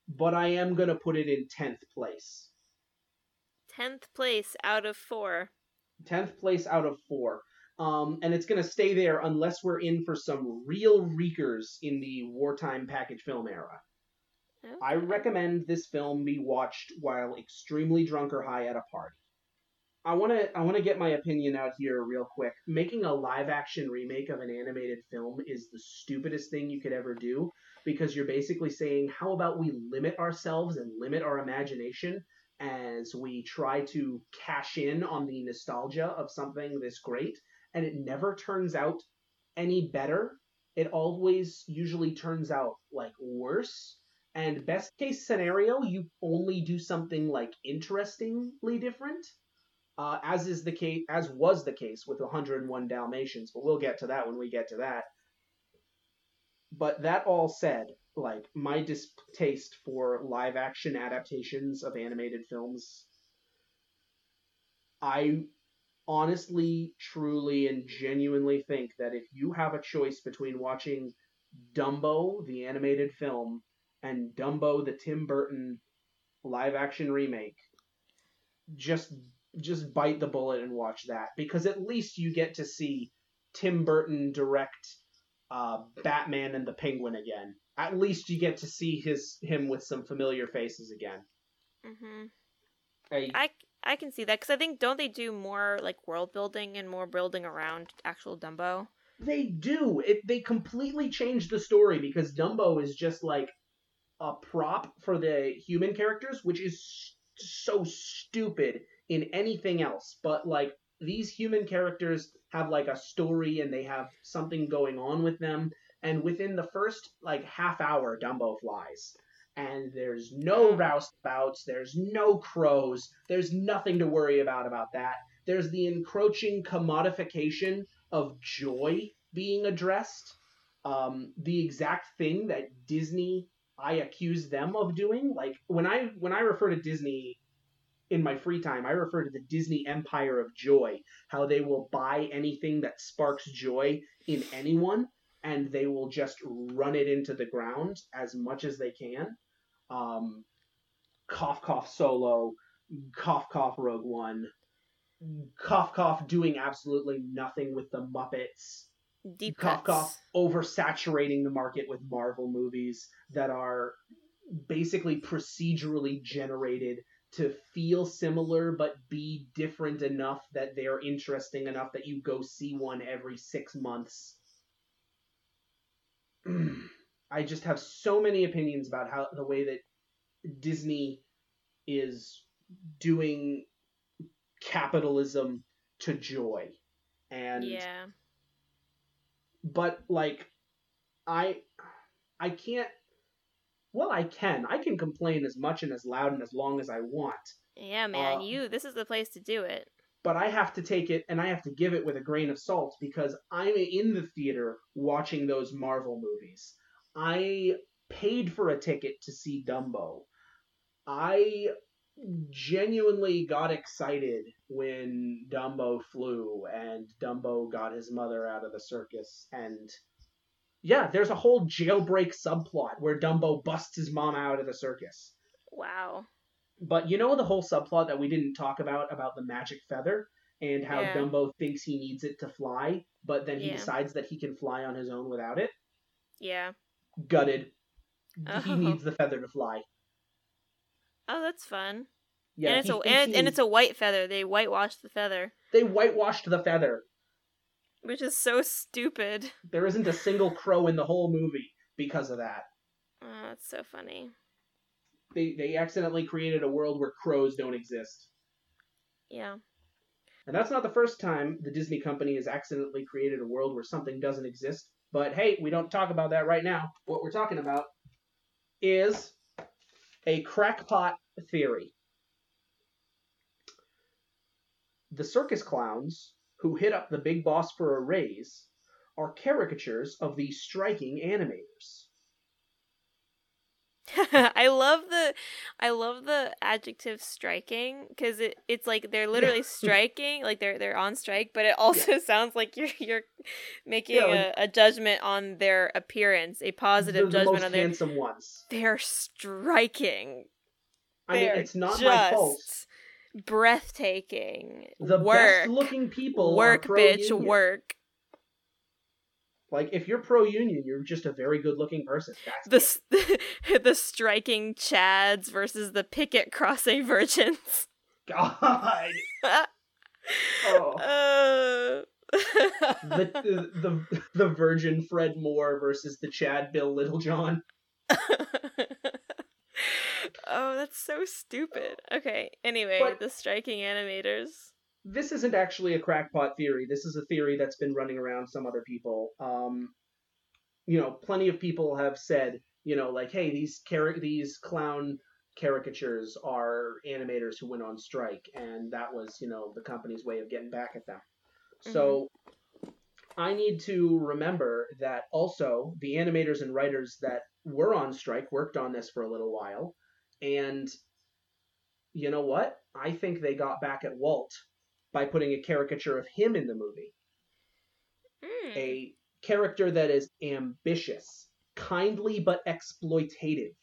But I am going to put it in 10th place. Tenth place out of four. 10th place out of 4. Um, and it's going to stay there unless we're in for some real reekers in the wartime package film era. I recommend this film be watched while extremely drunk or high at a party. I want to I want to get my opinion out here real quick. Making a live action remake of an animated film is the stupidest thing you could ever do because you're basically saying how about we limit ourselves and limit our imagination as we try to cash in on the nostalgia of something this great and it never turns out any better. It always usually turns out like worse and best case scenario, you only do something like interestingly different, uh, as is the case, as was the case with 101 Dalmatians. But we'll get to that when we get to that. But that all said, like my distaste for live action adaptations of animated films, I honestly, truly, and genuinely think that if you have a choice between watching Dumbo, the animated film, and Dumbo the Tim Burton live action remake, just just bite the bullet and watch that because at least you get to see Tim Burton direct uh, Batman and the Penguin again. At least you get to see his him with some familiar faces again. Mm-hmm. I, I I can see that because I think don't they do more like world building and more building around actual Dumbo? They do. It they completely change the story because Dumbo is just like a prop for the human characters, which is so stupid in anything else. But like these human characters have like a story and they have something going on with them. And within the first like half hour, Dumbo flies. And there's no roustabouts, there's no crows, there's nothing to worry about about that. There's the encroaching commodification of joy being addressed. Um, the exact thing that Disney I accuse them of doing. Like when I when I refer to Disney in my free time, I refer to the Disney Empire of Joy, how they will buy anything that sparks joy in anyone and they will just run it into the ground as much as they can. Um, cough cough solo, cough cough Rogue One, cough cough doing absolutely nothing with the Muppets. Deep cough cuts. cough oversaturating the market with Marvel movies that are basically procedurally generated to feel similar but be different enough that they're interesting enough that you go see one every six months. I just have so many opinions about how the way that Disney is doing capitalism to joy. And Yeah. but like I I can't well I can. I can complain as much and as loud and as long as I want. Yeah, man. Uh, you this is the place to do it. but I have to take it and I have to give it with a grain of salt because I'm in the theater watching those Marvel movies. I paid for a ticket to see Dumbo. I genuinely got excited when Dumbo flew and Dumbo got his mother out of the circus and yeah, there's a whole jailbreak subplot where Dumbo busts his mom out of the circus. Wow. But you know the whole subplot that we didn't talk about about the magic feather and how Yeah. Dumbo thinks he needs it to fly, but then he Yeah. decides that he can fly on his own without it. Yeah. Gutted. Oh. He needs the feather to fly. Oh, that's fun. Yeah, and it's a and, and it's a white feather. They whitewashed the feather, they whitewashed the feather. which is so stupid. There isn't a single crow in the whole movie because of that. Oh, that's so funny. They they accidentally created a world where crows don't exist. Yeah. And that's not the first time the Disney company has accidentally created a world where something doesn't exist. But hey, we don't talk about that right now. What we're talking about is a crackpot theory. The circus clowns who hit up the big boss for a raise are caricatures of the striking animators. I love the I love the adjective striking because it, it's like they're literally striking like they're they're on strike but it also sounds like you're you're making Yeah, like- a, a judgment on their appearance a positive the judgment most on their handsome ones. they're striking. I mean, They're it's not my fault. breathtaking. The work. best looking people work bitch pro-union. work Like if you're pro union, you're just a very good looking person. That's the the striking chads versus the picket crossing virgins God. Oh. Uh, The, the the the Virgin Fred Moore versus the Chad Bill Littlejohn. oh, that's so stupid. Okay. Anyway, But- the striking animators. This isn't actually a crackpot theory. This is a theory that's been running around some other people. Um, you know, plenty of people have said, you know, like, hey, these these clown caricatures are animators who went on strike, and that was, you know, the company's way of getting back at them. So I need to remember that also the animators and writers that were on strike worked on this for a little while, and you know what? I think they got back at Walt by putting a caricature of him in the movie. Hmm. A character that is ambitious, kindly but exploitative,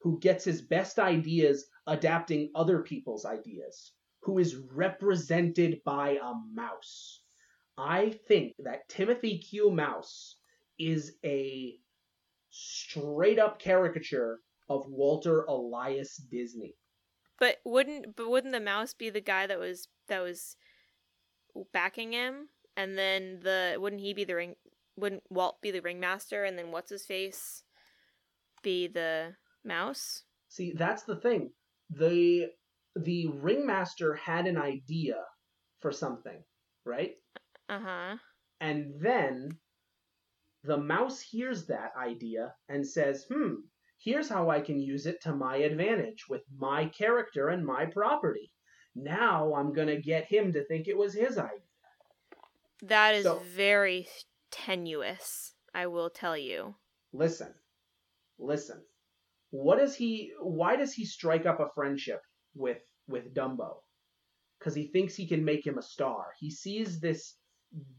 who gets his best ideas adapting other people's ideas, who is represented by a mouse. I think that Timothy Q. Mouse is a straight up caricature of Walter Elias Disney. But wouldn't but wouldn't the mouse be the guy that was that was backing him? And then the wouldn't he be the ring wouldn't Walt be the ringmaster and then what's his face be the mouse? See, that's the thing. The the ringmaster had an idea for something, right? Uh-huh. And then the mouse hears that idea and says, "Hmm, here's how I can use it to my advantage with my character and my property. Now I'm going to get him to think it was his idea." That is So- very tenuous, I will tell you. Listen. Listen. What does he why does he strike up a friendship with with Dumbo? Cuz he thinks he can make him a star. He sees this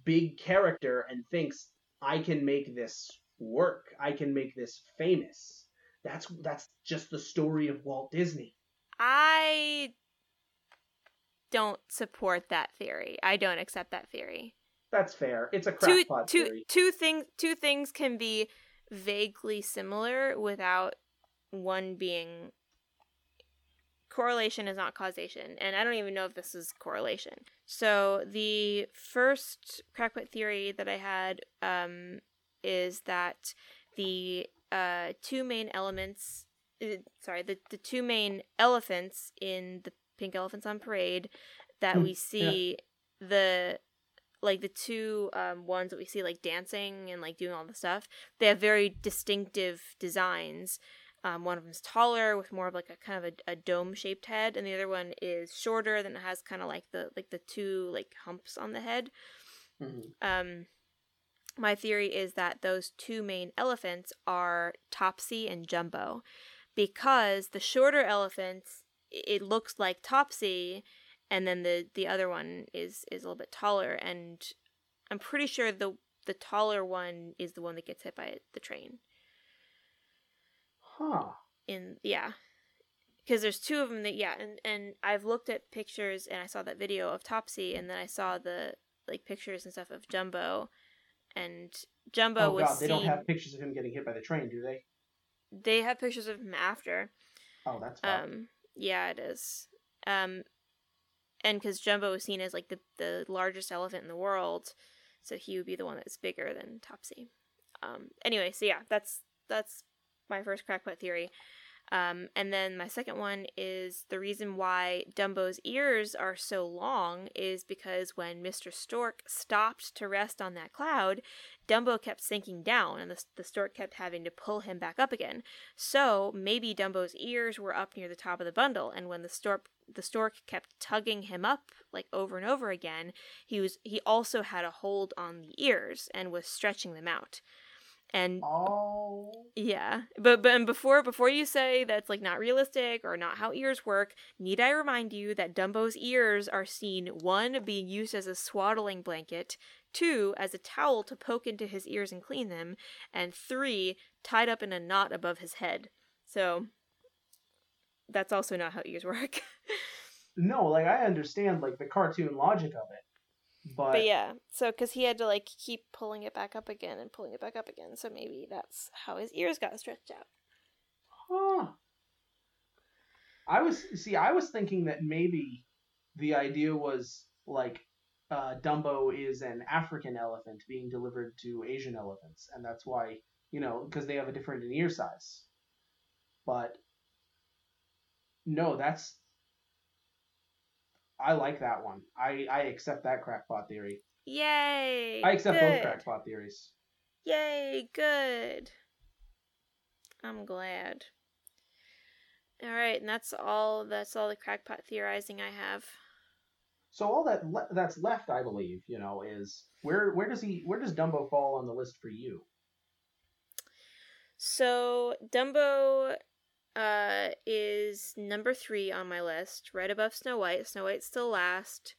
big character and thinks I can make this work. I can make this famous. That's that's just the story of Walt Disney. I don't support that theory. I don't accept that theory. That's fair. It's a Two crackpot two theory. two things two things can be vaguely similar without one being correlation is not causation and i don't even know if this is correlation so the first crackpot theory that i had um, is that the uh, two main elements uh, sorry the, the two main elephants in the pink elephants on parade that Hmm, we see the like the two um, ones that we see like dancing and like doing all the stuff. They have very distinctive designs. Um, one of them's taller with more of like a kind of a, a dome shaped head and the other one is shorter then it has kind of like the like the two like humps on the head. Mhm. um my theory is that those two main elephants are Topsy and Jumbo because the shorter elephants it looks like Topsy and then the the other one is is a little bit taller and I'm pretty sure the the taller one is the one that gets hit by the train Huh. in yeah because there's two of them that yeah and and I've looked at pictures and I saw that video of Topsy and then I saw the like pictures and stuff of Jumbo and Jumbo oh was god, they don't have pictures of him getting hit by the train, do they? they have pictures of him after Oh, that's fine. um yeah it is. Um and because Jumbo was seen as like the the largest elephant in the world so he would be the one that's bigger than Topsy. Um anyway so yeah that's that's my first crackpot theory um, and then my second one is the reason why Dumbo's ears are so long is because when Mr. Stork stopped to rest on that cloud, Dumbo kept sinking down and the, the stork kept having to pull him back up again. So maybe Dumbo's ears were up near the top of the bundle, and when the stork the stork kept tugging him up like over and over again, he was he also had a hold on the ears and was stretching them out. And oh. yeah, but but and before before you say that's like not realistic or not how ears work, need I remind you that Dumbo's ears are seen one being used as a swaddling blanket, two as a towel to poke into his ears and clean them, and three tied up in a knot above his head. So that's also not how ears work. No, like I understand like the cartoon logic of it. But, but yeah, so because he had to like keep pulling it back up again and pulling it back up again, so maybe that's how his ears got stretched out. Huh. I was see, I was thinking that maybe the idea was like uh, Dumbo is an African elephant being delivered to Asian elephants, and that's why you know because they have a different in ear size. But no, that's I like that one. I I accept that crackpot theory. Yay! I accept good. both crackpot theories. Yay, good. I'm glad. All right, and that's all. That's all the crackpot theorizing I have. So all that le- that's left, I believe, you know, is where where does he where does Dumbo fall on the list for you? So Dumbo uh, is number three on my list, right above Snow White. Snow White's still last.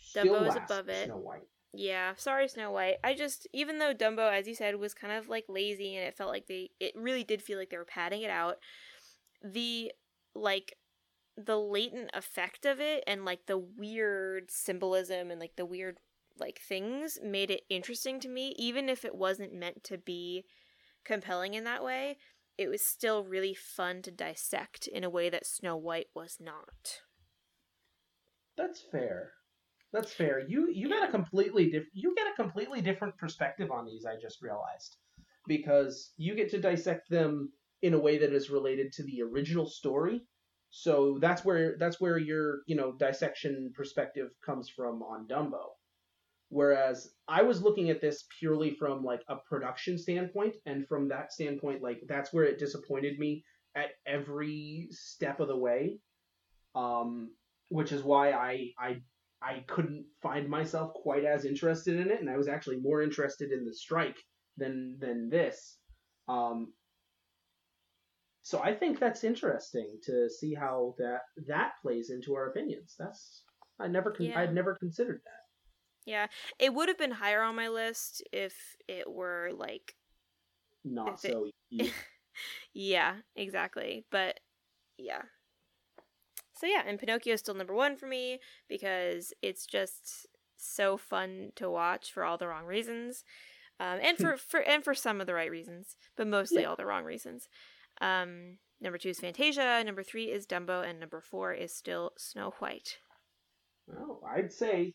Still Dumbo is last, above it. Snow White. Yeah, sorry, Snow White. I just, even though Dumbo, as you said, was kind of like lazy and it felt like they, it really did feel like they were padding it out. The, like, the latent effect of it and, like, the weird symbolism and, like, the weird, like, things made it interesting to me, even if it wasn't meant to be compelling in that way. It was still really fun to dissect in a way that Snow White was not. That's fair. That's fair. You you got a completely diff- you get a completely different perspective on these. I just realized because you get to dissect them in a way that is related to the original story. So that's where that's where your you know dissection perspective comes from on Dumbo. Whereas I was looking at this purely from like a production standpoint, and from that standpoint, like that's where it disappointed me at every step of the way. Um, which is why I I I couldn't find myself quite as interested in it, and I was actually more interested in the strike than than this. Um, so I think that's interesting to see how that that plays into our opinions. That's I never con- Yeah. I'd never considered that. Yeah, it would have been higher on my list if it were like Not it- so easy. Yeah, exactly. But yeah. So yeah, and Pinocchio is still number one for me because it's just so fun to watch for all the wrong reasons, um, and for, for and for some of the right reasons, but mostly Yeah. all the wrong reasons. Um, number two is Fantasia. Number three is Dumbo, and number four is still Snow White. Well, I'd say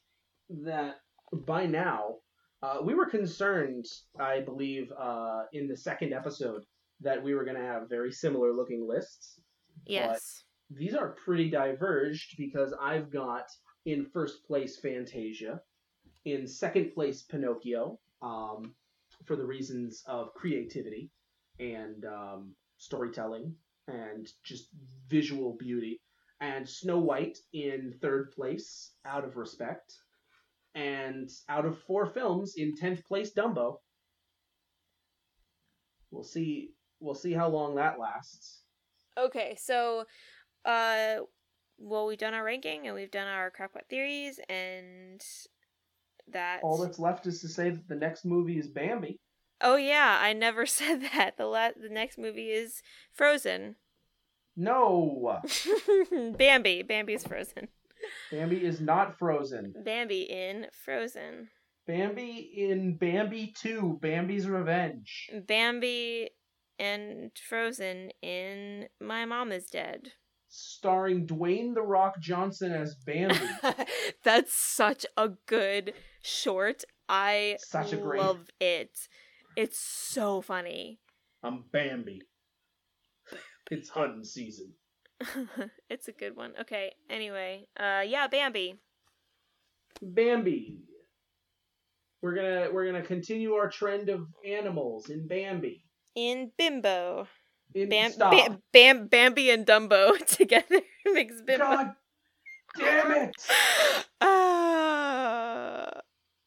that by now, uh, we were concerned, I believe, uh, in the second episode that we were going to have very similar looking lists. Yes. These are pretty diverged because I've got in first place Fantasia, in second place Pinocchio, um, for the reasons of creativity and um, storytelling and just visual beauty and Snow White in third place out of respect, and out of four films in tenth place Dumbo. We'll see. We'll see how long that lasts. Okay, so uh well we've done our ranking and we've done our crackpot theories and that All that's left is to say that the next movie is Bambi. Oh yeah, I never said that. The la- the next movie is Frozen. No, Bambi. Bambi's Frozen. Bambi is not Frozen. Bambi in Frozen. Bambi in Bambi Two: Bambi's Revenge. Bambi and Frozen in My Mom is Dead. starring Dwayne the Rock Johnson as Bambi. That's such a good short. I Such a great- love it. It's so funny. I'm Bambi. It's hunting season. it's a good one. Okay, anyway. Uh yeah, Bambi. Bambi. We're gonna we're gonna continue our trend of animals in Bambi. In Bimbo. In Bam, stop. Bam, Bam, Bambi and Dumbo together makes Bimbo. God damn it, Ah.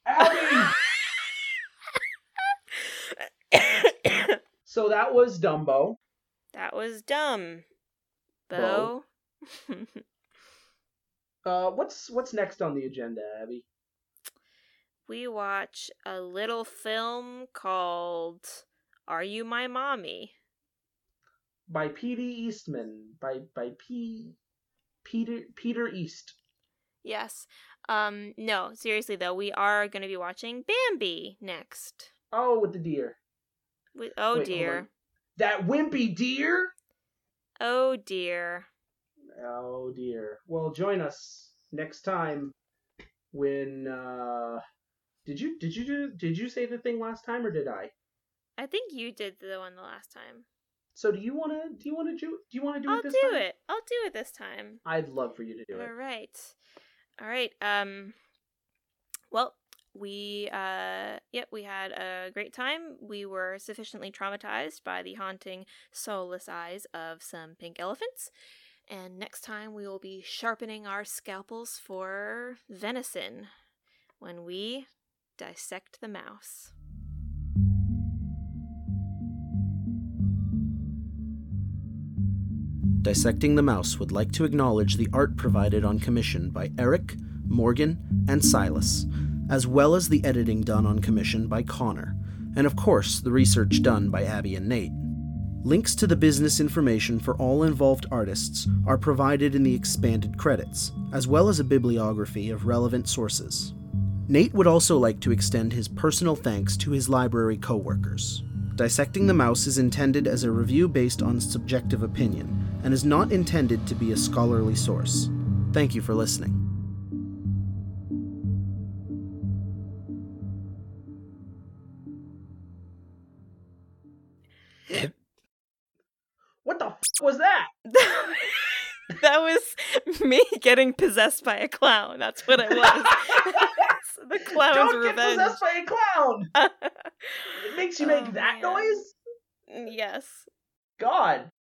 Abby! so that was Dumbo. that was dumb. Bo. Bo. Uh, what's what's next on the agenda, Abby? we watch a little film called Are You My Mommy? By P.D. Eastman. By by P. Peter Peter East. Yes. Um no, seriously though, we are going to be watching Bambi next. Oh, with the deer. We, oh Wait, dear. That wimpy deer. Oh dear. Oh dear. Well, join us next time when uh did you did you do did you say the thing last time or did I? I think you did the one the last time. So do you want to do you want to do do you want to do I'll it this do time? it. I'll do it this time. I'd love for you to do it. All right. All right. Um well, we uh yep, we had a great time. We were sufficiently traumatized by the haunting soulless eyes of some pink elephants. And next time we will be sharpening our scalpels for venison when we dissect the mouse. Dissecting the Mouse would like to acknowledge the art provided on commission by Eric, Morgan, and Silas, as well as the editing done on commission by Connor, and of course, the research done by Abby and Nate. Links to the business information for all involved artists are provided in the expanded credits, as well as a bibliography of relevant sources. Nate would also like to extend his personal thanks to his library coworkers Dissecting the Mouse is intended as a review based on subjective opinion and is not intended to be a scholarly source. Thank you for listening. Was that? that was me getting possessed by a clown. That's what it was. the clown's Don't get possessed by a clown. It makes you oh, make Oh, that man. noise. yes. God.